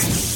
Thanks.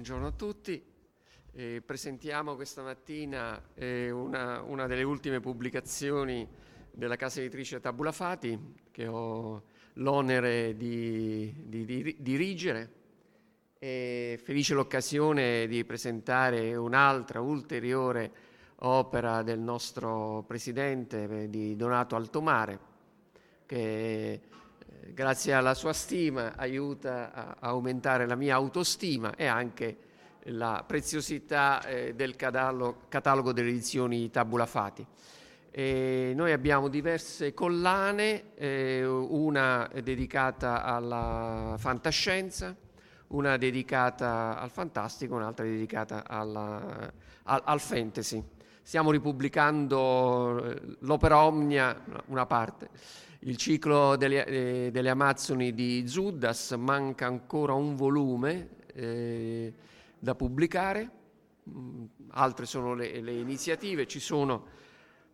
Buongiorno a tutti. Eh, presentiamo questa mattina eh, una, una, delle ultime pubblicazioni della casa editrice Tabula Fati che ho l'onere di, di, di dirigere. È felice l'occasione di presentare un'altra ulteriore opera del nostro presidente, eh, di Donato Altomare, che grazie alla sua stima aiuta a aumentare la mia autostima e anche la preziosità eh, del catalogo, catalogo, delle edizioni Tabula Fati. E noi abbiamo diverse collane, eh, una dedicata alla fantascienza, una dedicata al fantastico, un'altra dedicata alla, al, al, fantasy. Stiamo ripubblicando eh, l'opera Omnia, una parte, il ciclo delle, eh, delle Amazzoni di Zudas, manca ancora un volume. Eh, da pubblicare, mm, altre sono le, le iniziative, ci sono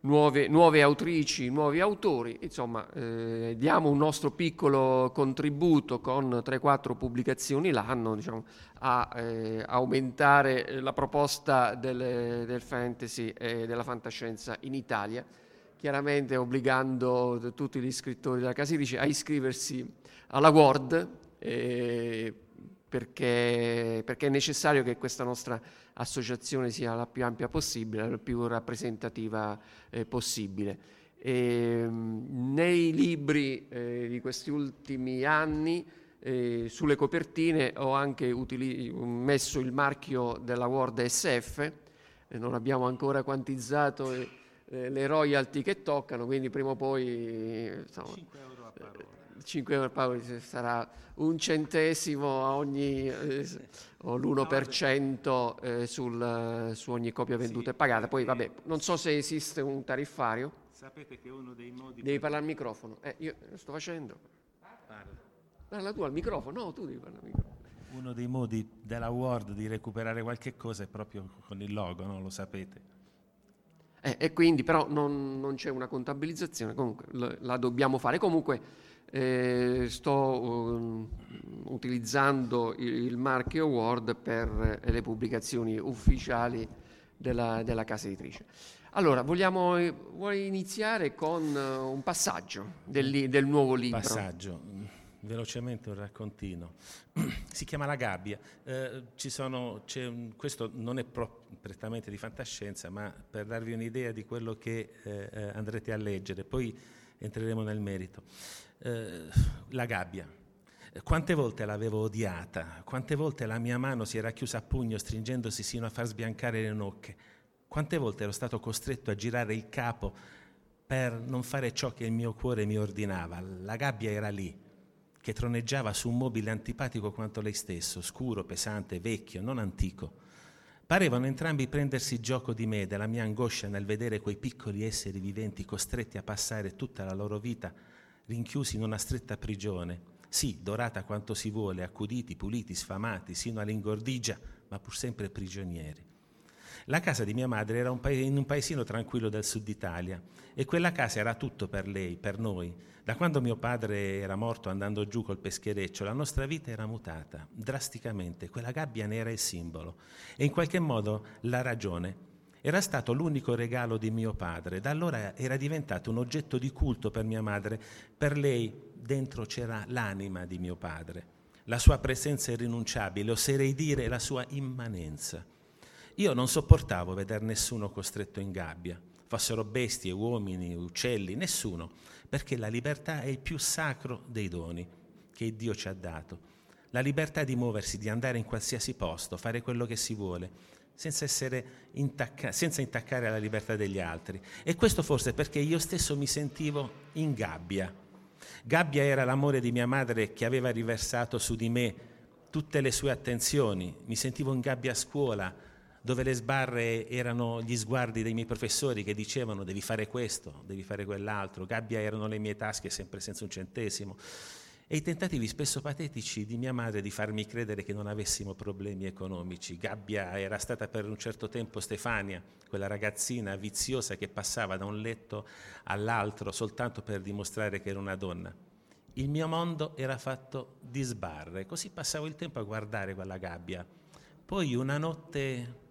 nuove, nuove, autrici, nuovi autori, insomma eh, diamo un nostro piccolo contributo con 3-4 pubblicazioni l'anno diciamo, a eh, aumentare la proposta del, del, fantasy e della fantascienza in Italia, chiaramente obbligando tutti gli scrittori della casa editrice a iscriversi alla Word. Eh, perché, perché, è necessario che questa nostra associazione sia la più ampia possibile, la più rappresentativa eh, possibile. E, ehm, nei libri eh, di questi ultimi anni, eh, sulle copertine, ho anche utili- messo il marchio della Word SF, non abbiamo ancora quantizzato eh, le royalty che toccano, quindi prima o poi... Insomma, 5 euro a parola 5 euro Paolo sarà un centesimo a ogni, eh, o l'1% eh, sul, su ogni copia venduta sì, e pagata. Poi vabbè, non so se esiste un tariffario. Sapete che uno dei modi... Devi parlare al microfono. Eh, io lo sto facendo. Parla. Parla tu al microfono. No, tu devi parlare al microfono. Uno dei modi della Word di recuperare qualche cosa è proprio con il logo, no? Lo sapete. Eh, e quindi però non, non, c'è una contabilizzazione, comunque la dobbiamo fare. Comunque eh, sto um, utilizzando il, il, marchio Word per eh, le pubblicazioni ufficiali della, della casa editrice. Allora, vogliamo, vuoi iniziare con uh, un passaggio del, del, nuovo libro? Passaggio, velocemente un raccontino. si chiama La gabbia. Eh, sono, un, questo non è pro, prettamente di fantascienza, ma per darvi un'idea di quello che eh, eh andrete a leggere. Poi entreremo nel merito. Eh, la gabbia. Quante volte l'avevo odiata, quante volte la mia mano si era chiusa a pugno stringendosi sino a far sbiancare le nocche, quante volte ero stato costretto a girare il capo per non fare ciò che il mio cuore mi ordinava. La gabbia era lì, che troneggiava su un mobile antipatico quanto lei stesso, scuro, pesante, vecchio, non antico. Parevano entrambi prendersi gioco di me, della mia angoscia nel vedere quei piccoli esseri viventi costretti a passare tutta la loro vita rinchiusi in una stretta prigione, sì, dorata quanto si vuole, accuditi, puliti, sfamati, sino all'ingordigia, ma pur sempre prigionieri. La casa di mia madre era un paese, in un paesino tranquillo del sud Italia e quella casa era tutto per lei, per noi. Da quando mio padre era morto andando giù col peschereccio, la nostra vita era mutata drasticamente. Quella gabbia ne era il simbolo e in qualche modo la ragione. Era stato l'unico regalo di mio padre, da allora era diventato un oggetto di culto per mia madre. Per lei dentro c'era l'anima di mio padre, la sua presenza irrinunciabile, oserei dire la sua immanenza. Io non sopportavo vedere nessuno costretto in gabbia, fossero bestie, uomini, uccelli, nessuno, perché la libertà è il più sacro dei doni che Dio ci ha dato. La libertà di muoversi, di andare in qualsiasi posto, fare quello che si vuole, senza, intacca- senza intaccare la libertà degli altri. E questo forse perché io stesso mi sentivo in gabbia. Gabbia era l'amore di mia madre che aveva riversato su di me tutte le sue attenzioni. Mi sentivo in gabbia a scuola, dove le sbarre erano gli sguardi dei miei professori che dicevano devi fare questo, devi fare quell'altro, gabbia erano le mie tasche sempre senza un centesimo e i tentativi spesso patetici di mia madre di farmi credere che non avessimo problemi economici. Gabbia era stata per un certo tempo Stefania, quella ragazzina viziosa che passava da un letto all'altro soltanto per dimostrare che era una donna. Il mio mondo era fatto di sbarre, così passavo il tempo a guardare quella gabbia. Poi una notte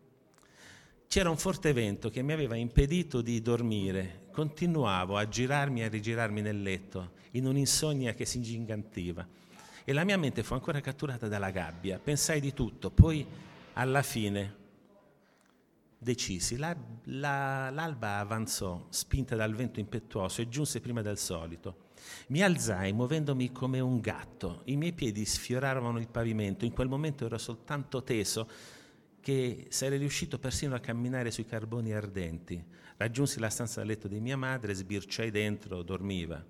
c'era un forte vento che mi aveva impedito di dormire. Continuavo a girarmi e a rigirarmi nel letto, in un'insonnia che si ingigantiva. E la mia mente fu ancora catturata dalla gabbia. Pensai di tutto, poi alla fine decisi. La, la, l'alba avanzò, spinta dal vento impetuoso, e giunse prima del solito. Mi alzai muovendomi come un gatto. I miei piedi sfioravano il pavimento. In quel momento ero soltanto teso che sarei riuscito persino a camminare sui carboni ardenti. Raggiunsi la stanza da letto di mia madre, sbirciai dentro, dormiva.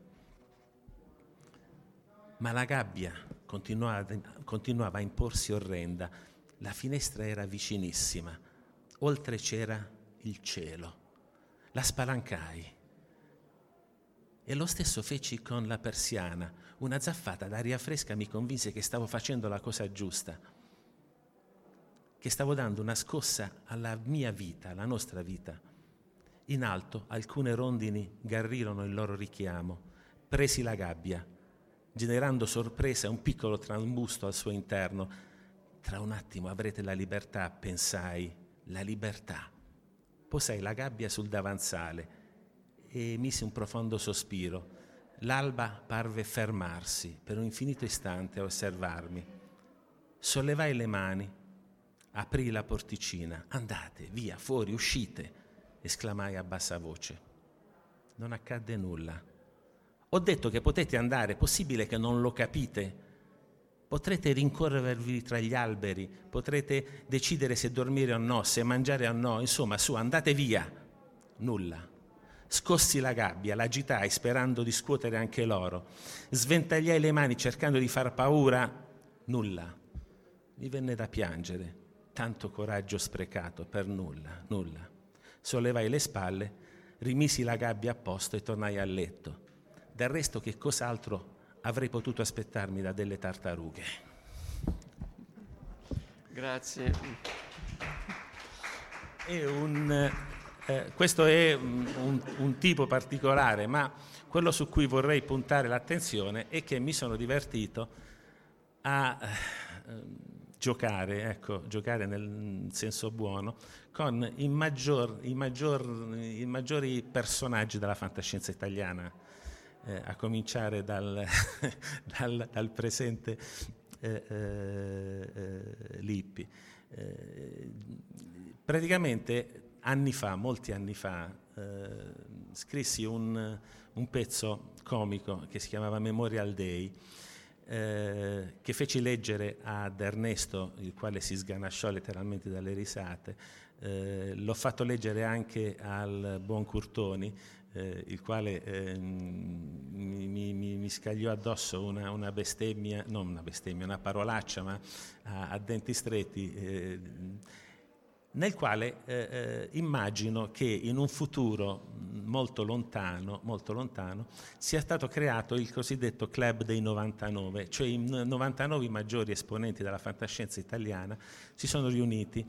Ma la gabbia continuava, continuava a imporsi orrenda. La finestra era vicinissima. Oltre c'era il cielo. La spalancai. E lo stesso feci con la persiana. Una zaffata d'aria fresca mi convinse che stavo facendo la cosa giusta che stavo dando una scossa alla mia vita, alla nostra vita. In alto alcune rondini garrirono il loro richiamo, presi la gabbia, generando sorpresa un piccolo trambusto al suo interno. Tra un attimo avrete la libertà, pensai, la libertà. Posai la gabbia sul davanzale e misi un profondo sospiro. L'alba parve fermarsi per un infinito istante a osservarmi. Sollevai le mani aprì la porticina. Andate, via, fuori, uscite, esclamai a bassa voce. Non accadde nulla. Ho detto che potete andare, è possibile che non lo capite? Potrete rincorrervi tra gli alberi, potrete decidere se dormire o no, se mangiare o no, insomma, su, andate via. Nulla. Scossi la gabbia, l'agitai sperando di scuotere anche loro. Sventagliai le mani cercando di far paura. Nulla. Mi venne da piangere tanto coraggio sprecato per nulla, nulla. Sollevai le spalle, rimisi la gabbia a posto e tornai a letto. Del resto che cos'altro avrei potuto aspettarmi da delle tartarughe? Grazie. Un, eh, questo è un, un, un tipo particolare, ma quello su cui vorrei puntare l'attenzione è che mi sono divertito a... Eh, giocare, ecco, giocare nel senso buono, con i, maggior, i, maggior, i maggiori personaggi della fantascienza italiana, eh, a cominciare dal, dal, dal presente eh, eh, eh Lippi. Eh, praticamente anni fa, molti anni fa, eh, scrissi un, un pezzo comico che si chiamava Memorial Day, eh, che feci leggere ad Ernesto, il quale si sganasciò letteralmente dalle risate. Eh, l'ho fatto leggere anche al buon Curtoni, eh, il quale ehm, mi, mi, mi, scagliò addosso una, una, bestemmia, non una bestemmia, una parolaccia, ma a, a denti stretti. Eh, nel quale eh, eh, immagino che in un futuro molto lontano, molto lontano, sia stato creato il cosiddetto club dei 99, cioè i 99 i maggiori esponenti della fantascienza italiana si sono riuniti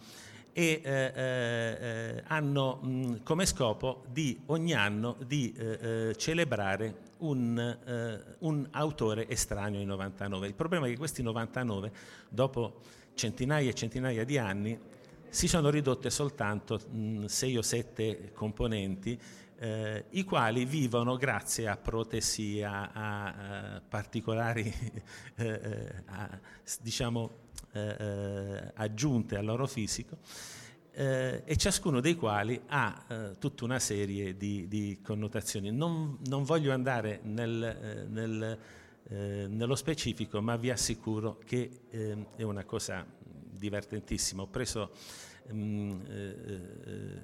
e eh, eh, hanno mh, come scopo di ogni anno di eh, eh celebrare un, eh, un, autore estraneo ai 99. Il problema è che questi 99, dopo centinaia e centinaia di anni, si sono ridotte soltanto mh, sei o sette componenti, eh, i quali vivono grazie a protesi, a, a, a particolari eh, eh a, diciamo, eh, eh, aggiunte al loro fisico, eh, e ciascuno dei quali ha tutta una serie di, di connotazioni. Non, non, voglio andare nel, nel, nello specifico, ma vi assicuro che è una cosa divertentissima. Ho preso mh, eh, eh,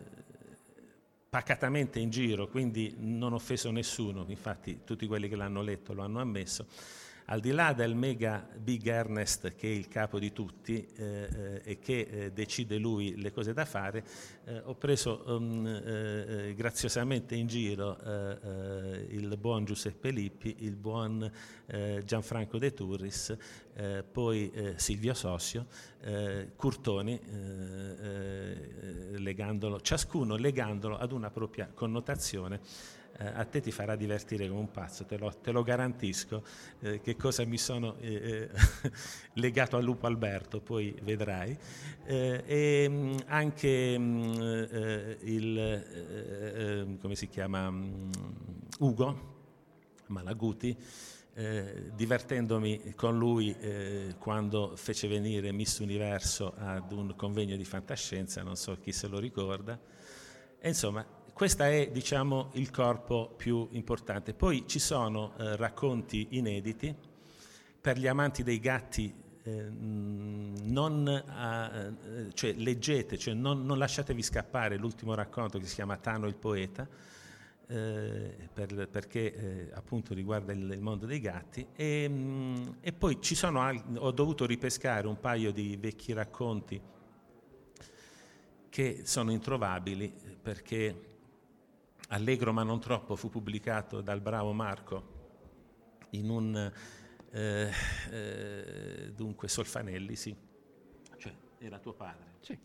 pacatamente in giro, quindi non offeso nessuno, infatti tutti quelli che l'hanno letto lo hanno ammesso al di là del mega Big Ernest che è il capo di tutti eh, eh, e che eh, decide lui le cose da fare, eh, ho preso um, graziosamente in giro il buon Giuseppe Lippi, il buon Gianfranco De Turris, poi Silvio Sossio, Curtoni, legandolo, ciascuno legandolo ad una propria connotazione eh, a te ti farà divertire come un pazzo, te lo, te lo garantisco, eh, che cosa mi sono eh, eh legato a Lupo Alberto, poi vedrai. Eh, e mh, anche mh, eh, il, come si chiama, mh, Ugo Malaguti, eh, divertendomi con lui eh, quando fece venire Miss Universo ad un convegno di fantascienza, non so chi se lo ricorda. E insomma, questo è diciamo, il corpo più importante. Poi ci sono eh, racconti inediti per gli amanti dei gatti. Eh, non, eh, cioè, leggete, cioè non, non, lasciatevi scappare l'ultimo racconto che si chiama Tano il poeta, eh, per, perché eh, appunto riguarda il, il, mondo dei gatti. E, mh, mm, e poi sono, ho dovuto ripescare un paio di vecchi racconti che sono introvabili perché Allegro ma non troppo fu pubblicato dal bravo Marco in un eh, eh, dunque Solfanelli, sì, cioè era tuo padre, sì.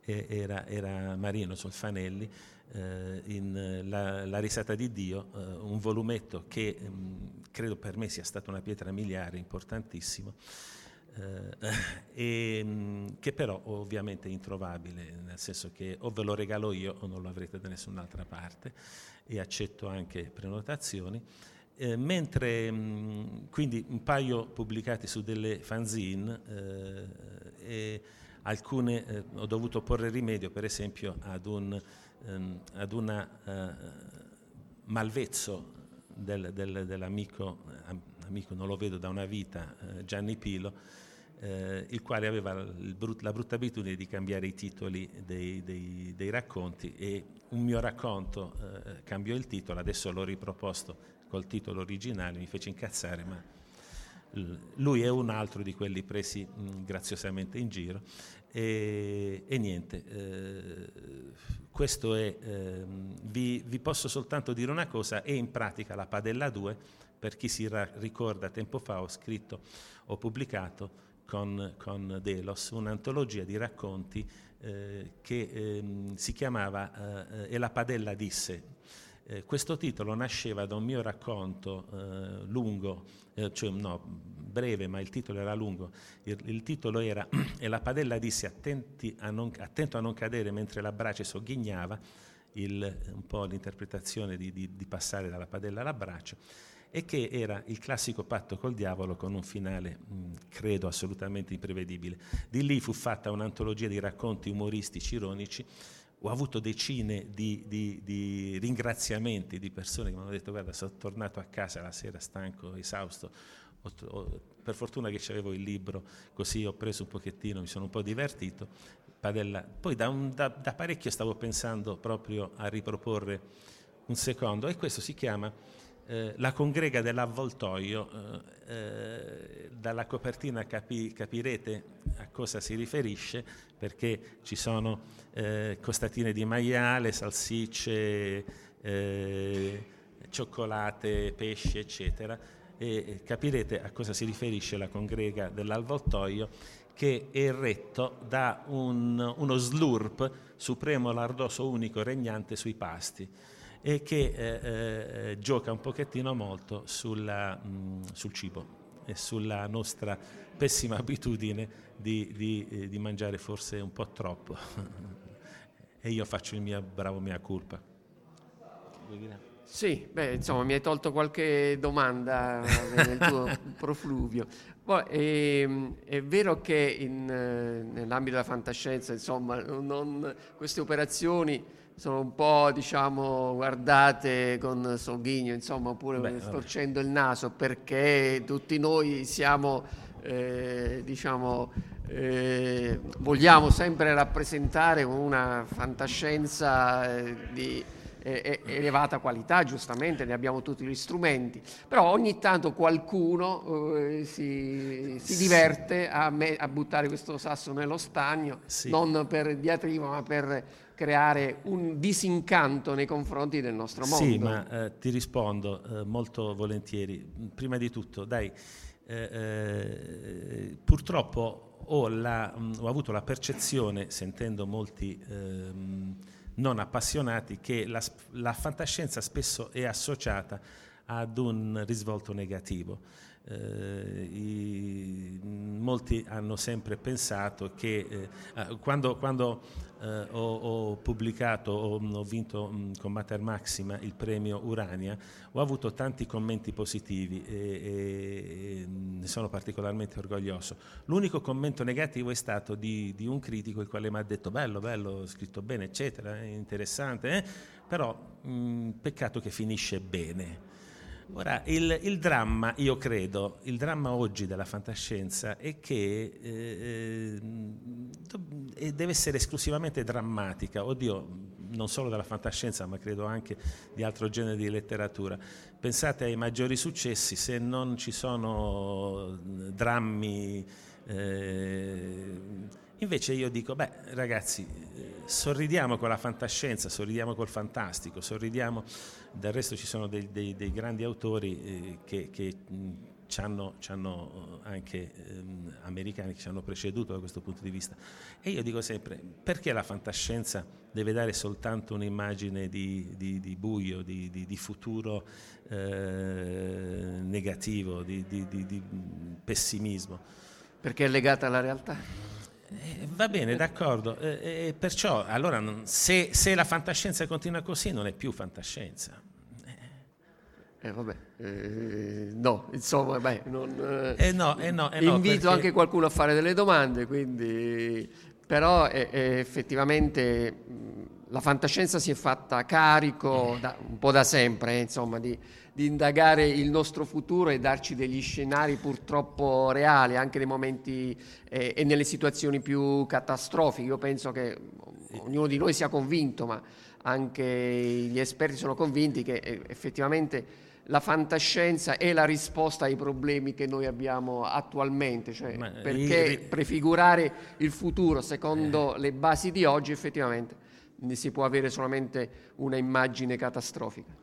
era, era, Marino Solfanelli eh, in la, la, risata di Dio, eh, un volumetto che mh, mm, credo per me sia stata una pietra miliare importantissimo eh, e, mm, che però ovviamente è introvabile, nel senso che o ve lo regalo io o non lo avrete da nessun'altra parte e accetto anche prenotazioni. Eh, mentre mh, mm, quindi un paio pubblicati su delle fanzine eh, e alcune eh, ho dovuto porre rimedio per esempio ad un ehm, ad una eh, malvezzo del, del, dell'amico amico non lo vedo da una vita eh, Gianni Pilo eh, il quale aveva brut, la brutta abitudine di cambiare i titoli dei, dei, dei racconti e un mio racconto eh, cambiò il titolo, adesso l'ho riproposto col titolo originale, mi fece incazzare, ma lui è un altro di quelli presi mh, graziosamente in giro. E, e niente, eh, questo è, eh, vi, vi, posso soltanto dire una cosa, è in pratica la Padella 2, per chi si ra- ricorda tempo fa ho scritto, ho pubblicato con, con Delos, un'antologia di racconti eh, che eh, si chiamava eh, E la padella disse. Eh, questo titolo nasceva da un mio racconto eh, lungo, eh, cioè no, breve, ma il titolo era lungo. Il, il titolo era E la padella disse a non, attento a non cadere mentre la brace sogghignava, il, un po' l'interpretazione di, di, di passare dalla padella alla brace e che era il classico patto col diavolo con un finale, mh, credo, assolutamente imprevedibile. Di lì fu fatta un'antologia di racconti umoristici, ironici, ho avuto decine di, di, di, ringraziamenti di persone che mi hanno detto guarda sono tornato a casa la sera stanco, esausto, ho, ho, per fortuna che avevo il libro, così ho preso un pochettino, mi sono un po' divertito. Padella. Poi da, un, da, da parecchio stavo pensando proprio a riproporre un secondo e questo si chiama eh, la congrega dell'avvoltoio, eh, eh, dalla copertina capi, capirete a cosa si riferisce, perché ci sono eh, costatine di maiale, salsicce, cioccolate, pesci, eccetera, e capirete a cosa si riferisce la congrega dell'avvoltoio che è retto da un, uno slurp supremo lardoso unico regnante sui pasti e che eh, eh, gioca un pochettino molto sulla, mh, sul cibo e sulla nostra pessima abitudine di, di, eh, di mangiare forse un po' troppo. e io faccio il mio bravo mia colpa. Sì, beh, insomma, mi hai tolto qualche domanda nel tuo profluvio. Poi, è, ehm, è, vero che in, eh, nell'ambito della fantascienza, insomma, non, queste operazioni sono un po', diciamo, guardate con sogghigno, insomma, oppure Beh, storcendo il naso, perché tutti noi siamo, eh, diciamo, eh, vogliamo sempre rappresentare una fantascienza eh, di elevata qualità, giustamente ne abbiamo tutti gli strumenti, però ogni tanto qualcuno eh, si, si, diverte a, me, a, buttare questo sasso nello stagno, sì. non per diatriba ma per creare un disincanto nei confronti del nostro mondo. Sì, ma eh, ti rispondo eh, molto volentieri. Prima di tutto, dai, eh, eh, purtroppo ho, la, mh, ho, avuto la percezione, sentendo molti ehm, non appassionati, che la, la fantascienza spesso è associata ad un risvolto negativo. Eh, i, molti hanno sempre pensato che eh, quando, quando eh, ho, ho, pubblicato, ho, ho vinto mh, con Mater Maxima il premio Urania, ho avuto tanti commenti positivi e, e, e ne sono particolarmente orgoglioso. L'unico commento negativo è stato di, di un critico il quale mi ha detto bello, bello, scritto bene, eccetera, interessante, eh? però mh, peccato che finisce bene. Ora, il, il, dramma, io credo, il dramma oggi della fantascienza è che eh, eh deve essere esclusivamente drammatica, oddio, non solo della fantascienza, ma credo anche di altro genere di letteratura. Pensate ai maggiori successi, se non ci sono drammi... Eh, invece io dico, beh, ragazzi, sorridiamo con la fantascienza, sorridiamo col fantastico, sorridiamo, del resto ci sono dei, dei, dei grandi autori eh, che, che ci hanno, hanno, anche ehm, americani che ci hanno preceduto da questo punto di vista. E io dico sempre, perché la fantascienza deve dare soltanto un'immagine di, di, di buio, di, di futuro eh, negativo, di pessimismo? Perché è legata alla realtà? Eh, va bene, d'accordo. Eh, eh, perciò, allora, se, se, la fantascienza continua così, non è più fantascienza. Eh, vabbè, eh, no, insomma, beh, non, eh, no, no, invito perché... anche qualcuno a fare delle domande, quindi, però effettivamente la fantascienza si è fatta carico da, un po' da sempre, insomma, di di indagare il nostro futuro e darci degli scenari purtroppo reali, anche nei momenti eh, e nelle situazioni più catastrofiche. Io penso che ognuno di noi sia convinto, ma anche gli esperti sono convinti che eh, effettivamente la fantascienza è la risposta ai problemi che noi abbiamo attualmente, cioè perché io... prefigurare il futuro secondo eh. le basi di oggi effettivamente ne si può avere solamente una immagine catastrofica.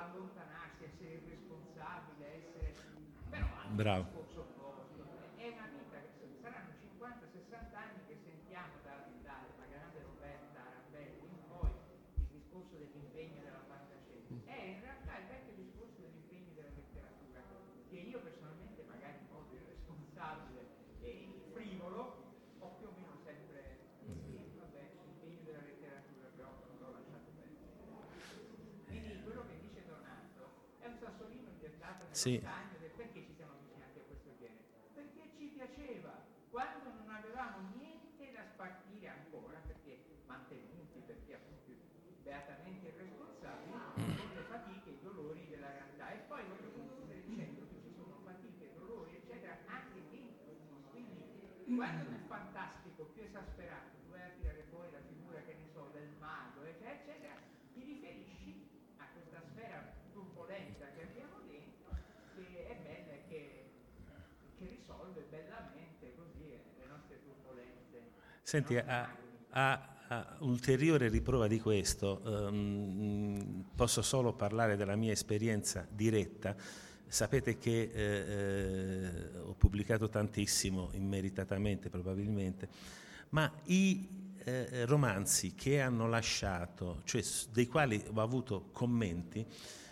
Allontanarsi, essere irresponsabile, essere... però Bravo. È una vita che saranno 50-60 anni che sentiamo da, da magari personalmente magari in modo irresponsabile e frivolo ho più o meno sempre sì, vabbè, l'impegno della letteratura però non l'ho lasciato perdere. Quindi quello che dice Donato è un sassolino gettato nello Sì. perché ci siamo avvicinati a questo genere. Perché ci piaceva, quando non avevamo niente da spartire ancora, perché mantenuti, perché appunto beatamente irresponsabili, con le fatiche, i dolori della realtà. E poi voglio concludere dicendo che ci sono fatiche, dolori, eccetera, anche dentro. Quindi quando nel fantastico più esasperato tu vai a tirare fuori la figura, che ne so, del mago, eccetera, eccetera, ti riferisci a questa sfera turbolenta che abbiamo dentro, che è bella e che, che risolve bellamente così le nostre turbolenze. Senti, a, a- a ulteriore riprova di questo, ehm, posso solo parlare della mia esperienza diretta. Sapete che eh, eh, ho pubblicato tantissimo, immeritatamente probabilmente, ma i eh, romanzi che hanno lasciato, cioè dei quali ho avuto commenti,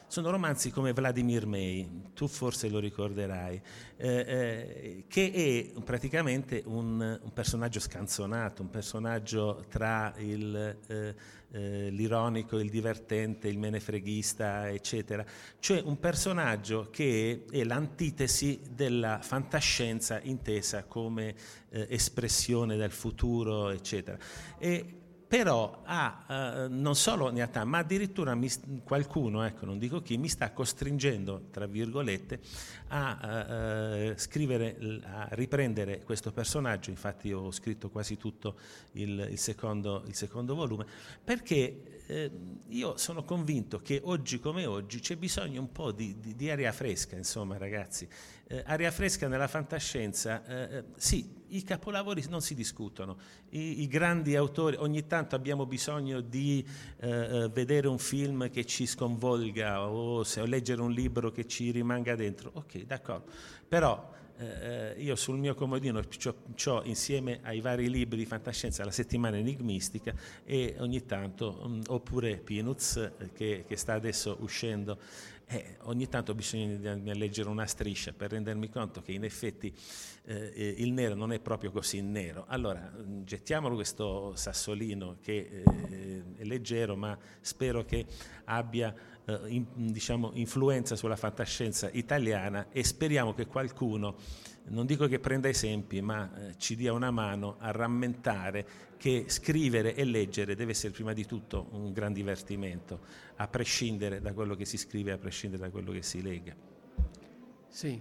sono romanzi come Vladimir May, tu forse lo ricorderai, eh, eh, che è praticamente un, un personaggio scanzonato, un personaggio tra il, eh, eh, l'ironico, il divertente, il menefreghista, eccetera. Cioè un personaggio che è, l'antitesi della fantascienza intesa come eh, espressione del futuro, eccetera. E però ha, eh, non solo ne ha tanti, ma addirittura mi qualcuno, ecco, non dico chi, mi sta costringendo, tra virgolette, a eh, scrivere, l- a riprendere questo personaggio, infatti ho scritto quasi tutto il, il secondo, il secondo volume, perché eh, io sono convinto che oggi come oggi c'è bisogno un po' di, di- di aria fresca, insomma ragazzi, Eh, aria fresca nella fantascienza, eh, eh, sì, i capolavori non si discutono, i, i grandi autori, ogni tanto abbiamo bisogno di eh, eh, vedere un film che ci sconvolga o, se, o leggere un libro che ci rimanga dentro, ok, d'accordo, però eh, io sul mio comodino ho insieme ai vari libri di fantascienza la settimana enigmistica e ogni tanto, mm, oppure Peanuts eh, che, che sta adesso uscendo, eh, ogni tanto ho bisogno di leggere una striscia per rendermi conto che in effetti eh, il nero non è proprio così nero. Allora, gettiamolo questo sassolino che eh, è leggero, ma spero che abbia eh, in- diciamo, influenza sulla fantascienza italiana e speriamo che qualcuno, non dico che prenda esempi, ma eh, ci dia una mano a rammentare che scrivere e leggere deve essere prima di tutto un gran divertimento, a prescindere da quello che si scrive, a prescindere da quello che si lega. Sì,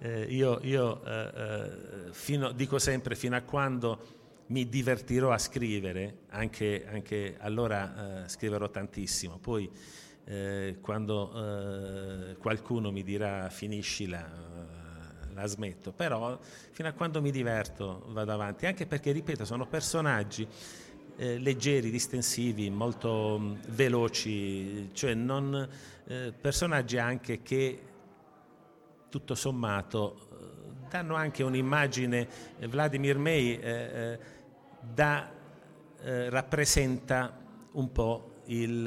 eh, io, io, eh, eh, fino- dico sempre fino a quando mi divertirò a scrivere, anche, anche allora eh, scriverò tantissimo. Poi eh, quando eh, qualcuno mi dirà finiscila, la smetto, però fino a quando mi diverto vado avanti, anche perché, ripeto, sono personaggi eh, leggeri, distensivi, molto mh, veloci, cioè non, eh, personaggi anche che tutto sommato eh, danno anche un'immagine, eh, Vladimir May eh, eh, dà, eh, rappresenta un po' il,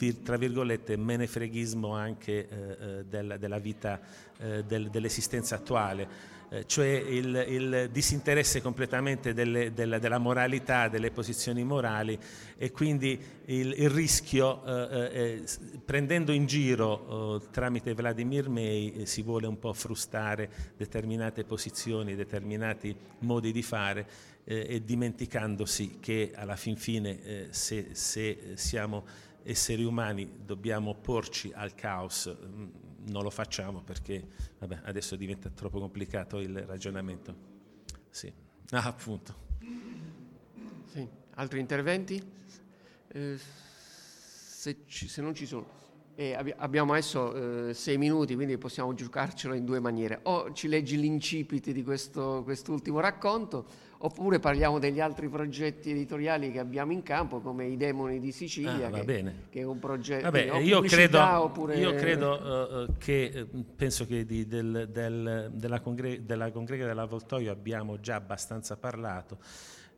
eh, tra virgolette, menefreghismo anche della, della vita, del- dell'esistenza attuale, eh, cioè il, il disinteresse completamente delle- della, della moralità, delle posizioni morali e quindi il, il rischio, eh, eh, s- prendendo in giro eh, tramite Vladimir May, eh, si vuole un po' frustare determinate posizioni, determinati modi di fare eh, e dimenticandosi che alla fin fine eh, se, se siamo esseri umani dobbiamo opporci al caos, mm, non lo facciamo perché vabbè, adesso diventa troppo complicato il ragionamento. Sì. Ah, appunto. sì. Altri interventi? Eh, se, ci, se non ci sono. Eh, abbiamo adesso eh, sei minuti, quindi possiamo giocarcelo in due maniere. O ci leggi l'incipit di questo, quest'ultimo racconto, oppure parliamo degli altri progetti editoriali che abbiamo in campo, come I Demoni di Sicilia, ah, che, che, è un progetto Vabbè, io credo, oppure... io credo uh, che penso che di, del, del, della, congre- della congrega dell'Avoltoio abbiamo già abbastanza parlato.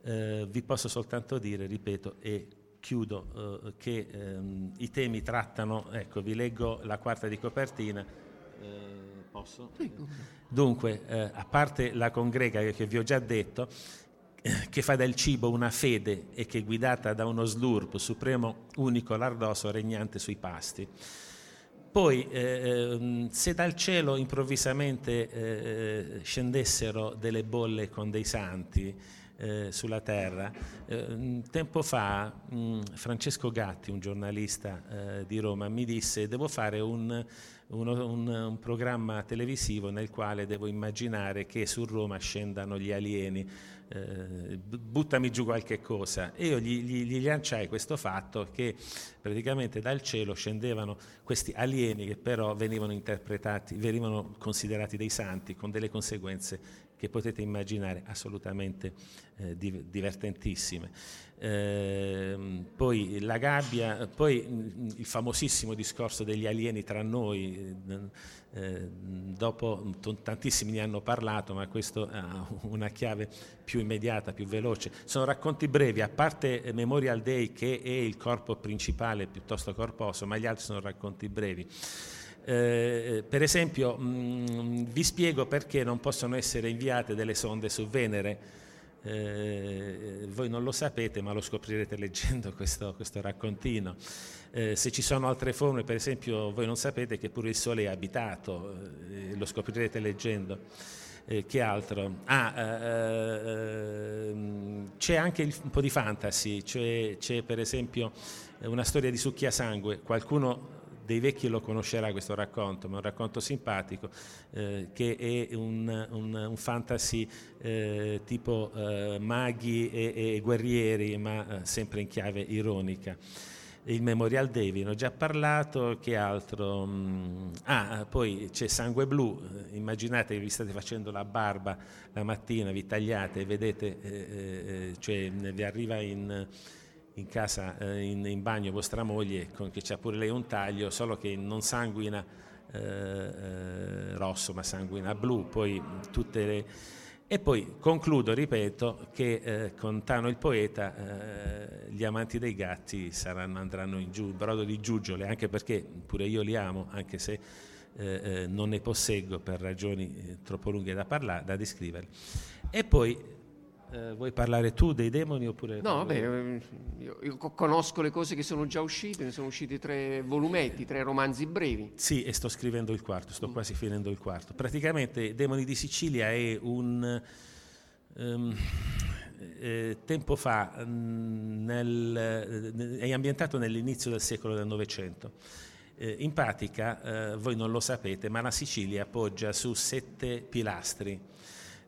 Uh, vi posso soltanto dire, ripeto, e chiudo, eh, che ehm, i temi trattano, ecco vi leggo la quarta di copertina, eh, posso? Dunque, eh, a parte la congrega che vi ho già detto, eh, che fa del cibo una fede e che è guidata da uno slurp supremo, unico, lardoso, regnante sui pasti. Poi, eh, ehm, se dal cielo improvvisamente eh, scendessero delle bolle con dei santi, eh, sulla terra. Eh, tempo fa mh, mm, Francesco Gatti, un giornalista eh, di Roma, mi disse devo fare un, uno, un, un, programma televisivo nel quale devo immaginare che su Roma scendano gli alieni. Eh, buttami giù qualche cosa e io gli, gli, gli, lanciai questo fatto che praticamente dal cielo scendevano questi alieni che però venivano interpretati, venivano considerati dei santi con delle conseguenze che potete immaginare assolutamente eh, divertentissime. Eh, poi la gabbia, poi mm, il famosissimo discorso degli alieni tra noi, eh, dopo tantissimi ne hanno parlato, ma questo ha una chiave più immediata, più veloce. Sono racconti brevi, a parte Memorial Day che è il corpo principale piuttosto corposo, ma gli altri sono racconti brevi. Eh, per esempio, mh, mm, vi spiego perché non possono essere inviate delle sonde su Venere. Eh, voi non lo sapete, ma lo scoprirete leggendo questo, questo raccontino. Eh, se ci sono altre forme, per esempio, voi non sapete che pure il Sole è abitato, eh, lo scoprirete leggendo. Eh, che altro? Ah, eh, ehm, c'è anche il, un po' di fantasy, cioè, c'è per esempio una storia di succhia sangue. Qualcuno dei vecchi lo conoscerà questo racconto, ma è un racconto simpatico eh, che è un, un, un fantasy eh, tipo eh, maghi e, e, guerrieri, ma eh, sempre in chiave ironica. Il Memorial Day, vi ho già parlato, che altro? Mm, ah, poi c'è Sangue Blu, eh, immaginate che vi state facendo la barba la mattina, vi tagliate e vedete, eh, cioè vi arriva in in casa, eh, in, in, bagno vostra moglie, con, che c'ha pure lei un taglio, solo che non sanguina eh, eh, rosso, ma sanguina blu, poi tutte le... E poi concludo, ripeto, che eh, con Tano il poeta eh, gli amanti dei gatti saranno, andranno in giù, brodo di giuggiole, anche perché pure io li amo, anche se eh, non ne posseggo per ragioni troppo lunghe da parlare, da descrivere. E poi eh, vuoi parlare tu dei demoni oppure... No, vabbè, ehm, io, io, conosco le cose che sono già uscite, ne sono usciti tre volumetti, tre romanzi brevi. Sì, e sto scrivendo il quarto, sto mm. quasi finendo il quarto. Praticamente Demoni di Sicilia è un... Um, eh, tempo fa mm, nel, eh, è ambientato nell'inizio del secolo del Novecento. Eh, in pratica, eh, voi non lo sapete, ma la Sicilia poggia su sette pilastri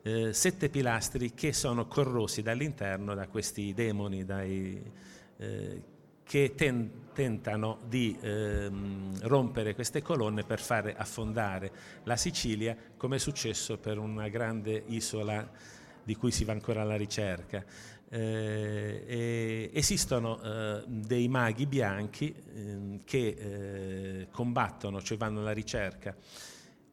eh, sette pilastri che sono corrosi dall'interno da questi demoni dai, eh, che ten, tentano di ehm, rompere queste colonne per fare affondare la Sicilia, come è successo per una grande isola di cui si va ancora alla ricerca. Eh, esistono eh, dei maghi bianchi ehm, che eh, combattono, cioè vanno alla ricerca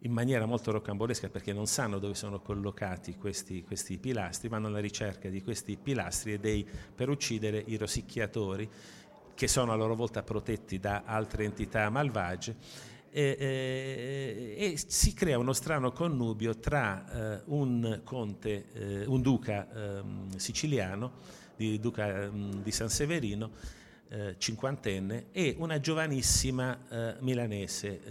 in maniera molto rocambolesca perché non sanno dove sono collocati questi, questi pilastri, vanno alla ricerca di questi pilastri e dei, per uccidere i rosicchiatori che sono a loro volta protetti da altre entità malvagie. E, e, e si crea uno strano connubio tra eh, un conte, eh, un duca eh, siciliano, di, duca mm, di San Severino, eh, cinquantenne, e una giovanissima eh, milanese,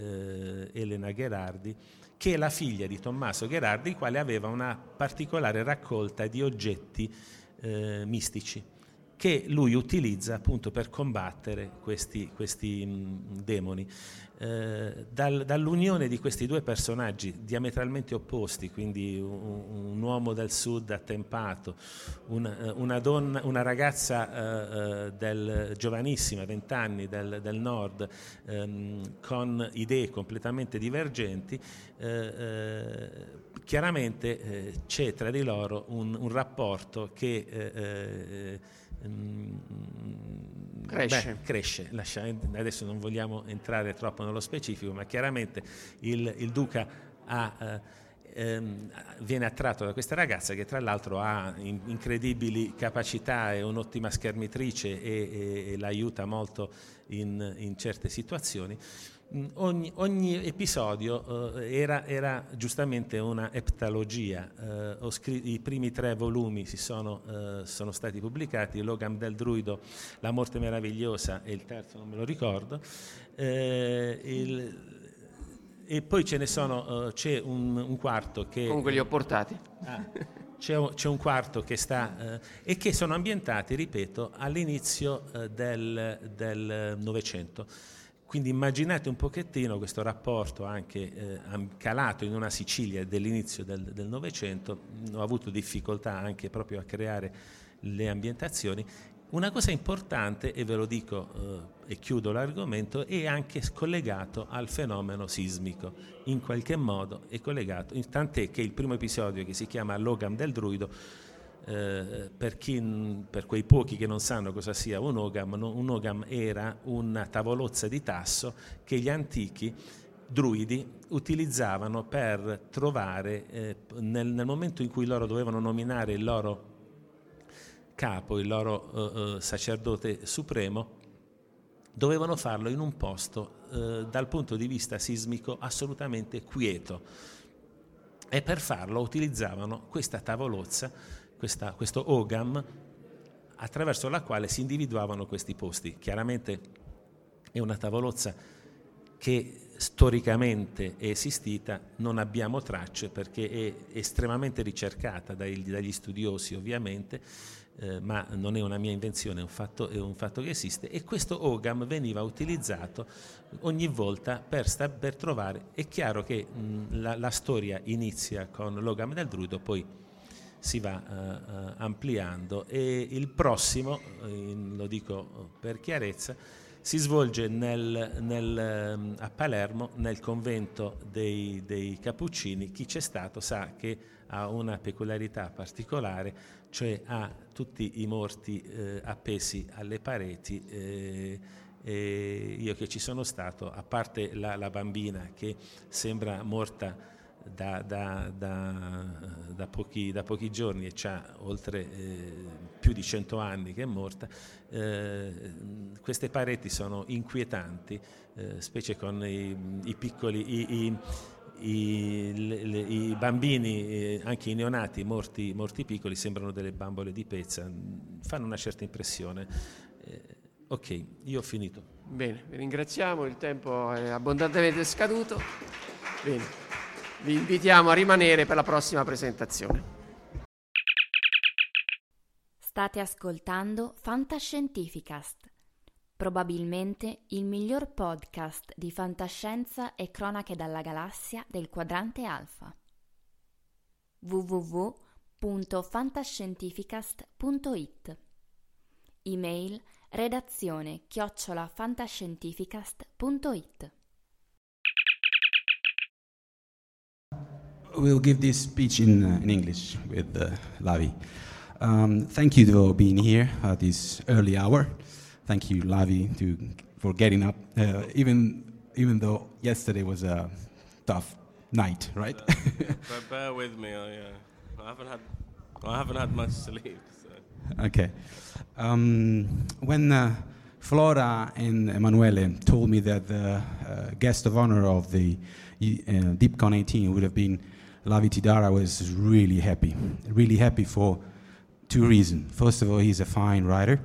eh, Elena Gherardi, che è la figlia di Tommaso Gherardi, il quale aveva una particolare raccolta di oggetti eh, mistici che lui utilizza appunto per combattere questi, questi mh, demoni. Eh, dal, dall'unione di questi due personaggi diametralmente opposti, quindi un, un uomo del sud attempato, una, eh, una, donna, una ragazza eh, eh del, giovanissima, 20 anni, del, del nord, ehm, con idee completamente divergenti, eh, chiaramente c'è tra di loro un, un rapporto che Mm, cresce. Beh, cresce. adesso non vogliamo entrare troppo nello specifico, ma chiaramente il, il duca ha, eh, ehm, viene attratto da questa ragazza che tra l'altro ha in, incredibili capacità, è un'ottima schermitrice e, e, e l'aiuta molto in, in certe situazioni. Mm, ogni, ogni, episodio eh, era, era, giustamente una eptalogia. Eh, scritto, I primi tre volumi sono, eh, sono, stati pubblicati, Logam del Druido, La morte meravigliosa e il terzo non me lo ricordo. Eh, il, e poi ce ne sono, eh, c'è un, un, quarto che... Comunque li ho portati. Ah, c'è, un, c'è, un, quarto che sta... Eh, e che sono ambientati, ripeto, all'inizio del Novecento. Quindi immaginate un pochettino questo rapporto anche eh, calato in una Sicilia dell'inizio del Novecento, ho avuto difficoltà anche proprio a creare le ambientazioni. Una cosa importante, e ve lo dico eh, e chiudo l'argomento, è anche collegato al fenomeno sismico, in qualche modo è collegato, tant'è che il primo episodio che si chiama Logam del Druido eh, per, chi, per, quei pochi che non sanno cosa sia un ogam, un ogam era una tavolozza di tasso che gli antichi druidi utilizzavano per trovare, eh, nel, nel, momento in cui loro dovevano nominare il loro capo, il loro eh, sacerdote supremo, dovevano farlo in un posto eh, dal punto di vista sismico assolutamente quieto. E per farlo utilizzavano questa tavolozza questa, questo OGAM attraverso la quale si individuavano questi posti. Chiaramente è una tavolozza che storicamente è esistita, non abbiamo tracce perché è estremamente ricercata dai, dagli studiosi ovviamente, eh, ma non è una mia invenzione, è un, fatto, è un, fatto, che esiste e questo OGAM veniva utilizzato ogni volta per, sta, per trovare, è chiaro che mh, la, la, storia inizia con l'OGAM del druido, poi si va uh, ampliando e il prossimo, lo dico per chiarezza, si svolge nel, nel, a Palermo nel convento dei, dei, Cappuccini. Chi c'è stato sa che ha una peculiarità particolare, cioè ha tutti i morti eh, appesi alle pareti. Eh, io che ci sono stato, a parte la, la bambina che sembra morta da, da, da, pochi, da, pochi, giorni e ha oltre eh, più di 100 anni che è morta, eh, queste pareti sono inquietanti, eh, specie con i, i piccoli, i, i, i, le, i bambini, eh, anche i neonati morti, morti, piccoli, sembrano delle bambole di pezza, fanno una certa impressione. Eh, ok, io ho finito. Bene, vi ringraziamo, il tempo è abbondantemente scaduto. Bene. Vi invitiamo a rimanere per la prossima presentazione. State ascoltando Fantascientificast, probabilmente il miglior podcast di fantascienza e cronache dalla galassia del quadrante alfa. www.fantascientificast.it Email redazione chiocciolafantascientificast.it we'll give this speech in, uh, in English with uh, Lavie. Um, thank you for being here at this early hour. Thank you, Lavie, to, for getting up, uh, even, even though yesterday was a tough night, right? but bear with me. I, uh, I, haven't had, I haven't had much sleep. So. Okay. Um, when uh, Flora and Emanuele told me that the uh, guest of honor of the uh, DeepCon 18 would have been Lavie Tidhar was really happy, really happy for two reasons. First of all, he's a fine writer,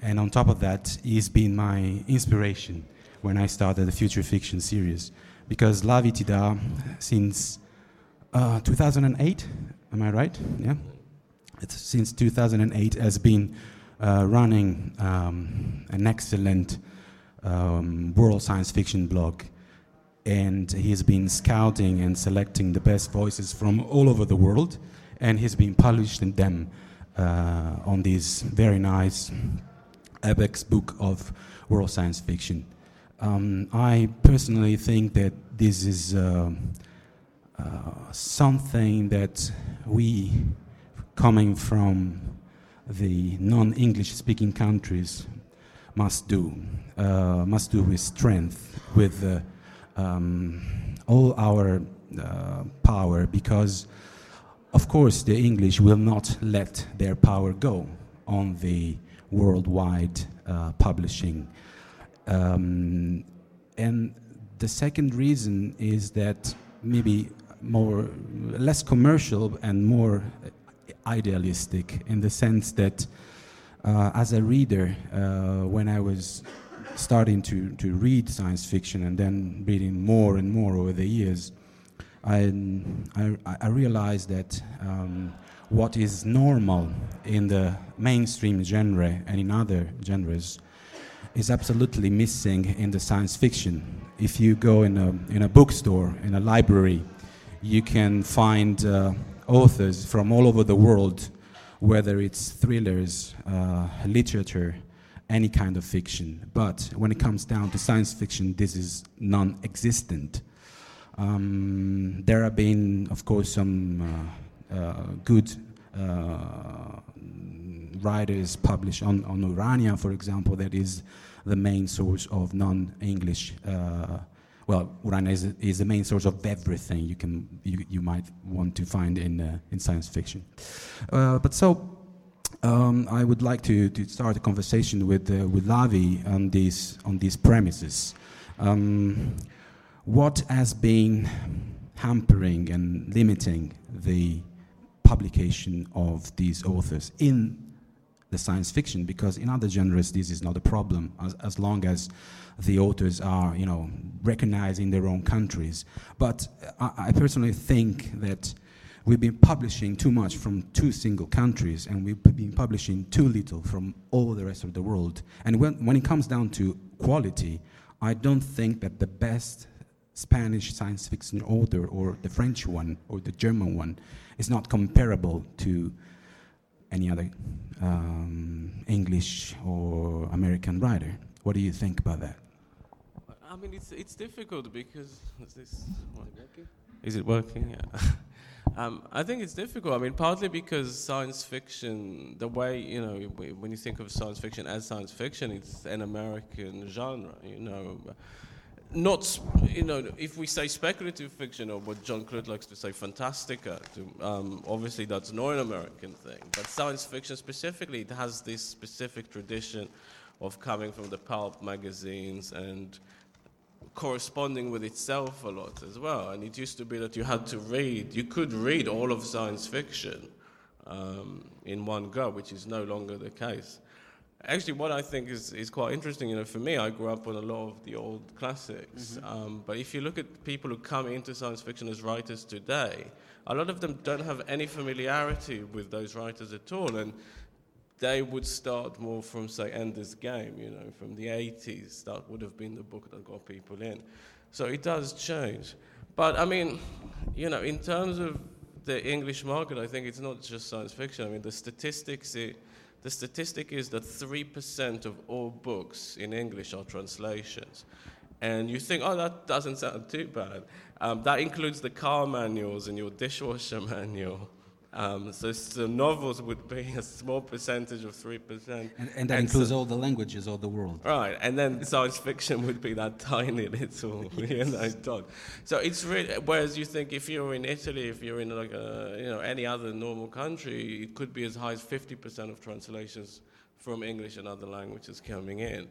and on top of that, he's been my inspiration when I started the future fiction series. Because Lavie Tidhar, since uh, 2008, am I right? Yeah? It's, since 2008, has been uh, running um, an excellent um, world science fiction blog. And he's been scouting and selecting the best voices from all over the world, and he's been publishing them uh, on this very nice Apex book of world science fiction. Um, I personally think that this is uh, uh, something that we, coming from the non-English speaking countries, must do. Uh, must do with strength, with uh, um, all our uh, power, because of course the English will not let their power go on the worldwide uh, publishing. Um, and the second reason is that maybe more less commercial and more idealistic in the sense that uh, as a reader uh, when i was starting to, to read science fiction and then reading more and more over the years i, I, I realized that um, what is normal in the mainstream genre and in other genres is absolutely missing in the science fiction. If you go in a, in a bookstore, in a library, you can find uh, authors from all over the world, whether it's thrillers, uh, literature, any kind of fiction. But when it comes down to science fiction, this is non existent. Um, there have been, of course, some uh, uh good uh, writers published on, on Urania, for example, that is the main source of non English uh, well, Urania is, is the main source of everything you can you, you might want to find in uh, in science fiction. Uh, but so. Um, I would like to, to start a conversation with uh, with Lavie on these on these premises. Um, what has been hampering and limiting the publication of these authors in the science fiction? Because in other genres, this is not a problem as, as long as the authors are, you know, recognized in their own countries. But I, I personally think that we've been publishing too much from two single countries and we've been publishing too little from all the rest of the world. And when, when it comes down to quality, I don't think that the best Spanish science fiction author or the French one or the German one is not comparable to any other um, English or American writer. What do you think about that? I mean, it's it's difficult because is this working? Is it working? Yeah. um, I think it's difficult. I mean, partly because science fiction, the way you know, when you think of science fiction as science fiction, it's an American genre. You know, not you know, if we say speculative fiction or what John Clute likes to say, fantastika. To, um, obviously, that's not an American thing. But science fiction specifically, it has this specific tradition of coming from the pulp magazines and corresponding with itself a lot as well. And it used to be that you had to read, you could read all of science fiction um, in one go, which is no longer the case. Actually, what I think is, is quite interesting, you know, for me, I grew up on a lot of the old classics. Mm-hmm. Um, but if you look at people who come into science fiction as writers today, a lot of them don't have any familiarity with those writers at all. And they would start more from, say, Ender's Game, you know, from the 80s. That would have been the book that got people in. So it does change. But I mean, you know, in terms of the English market, I think it's not just science fiction. I mean, the statistics, it, the statistic is that 3% of all books in English are translations. And you think, oh, that doesn't sound too bad. Um, that includes the car manuals and your dishwasher manual. Um, so, so, novels would be a small percentage of 3%. And, and that and includes so, all the languages of the world. Right, and then science fiction would be that tiny little, you know, dot. So it's really, whereas you think if you're in Italy, if you're in like a, you know, any other normal country, it could be as high as 50% of translations from English and other languages coming in.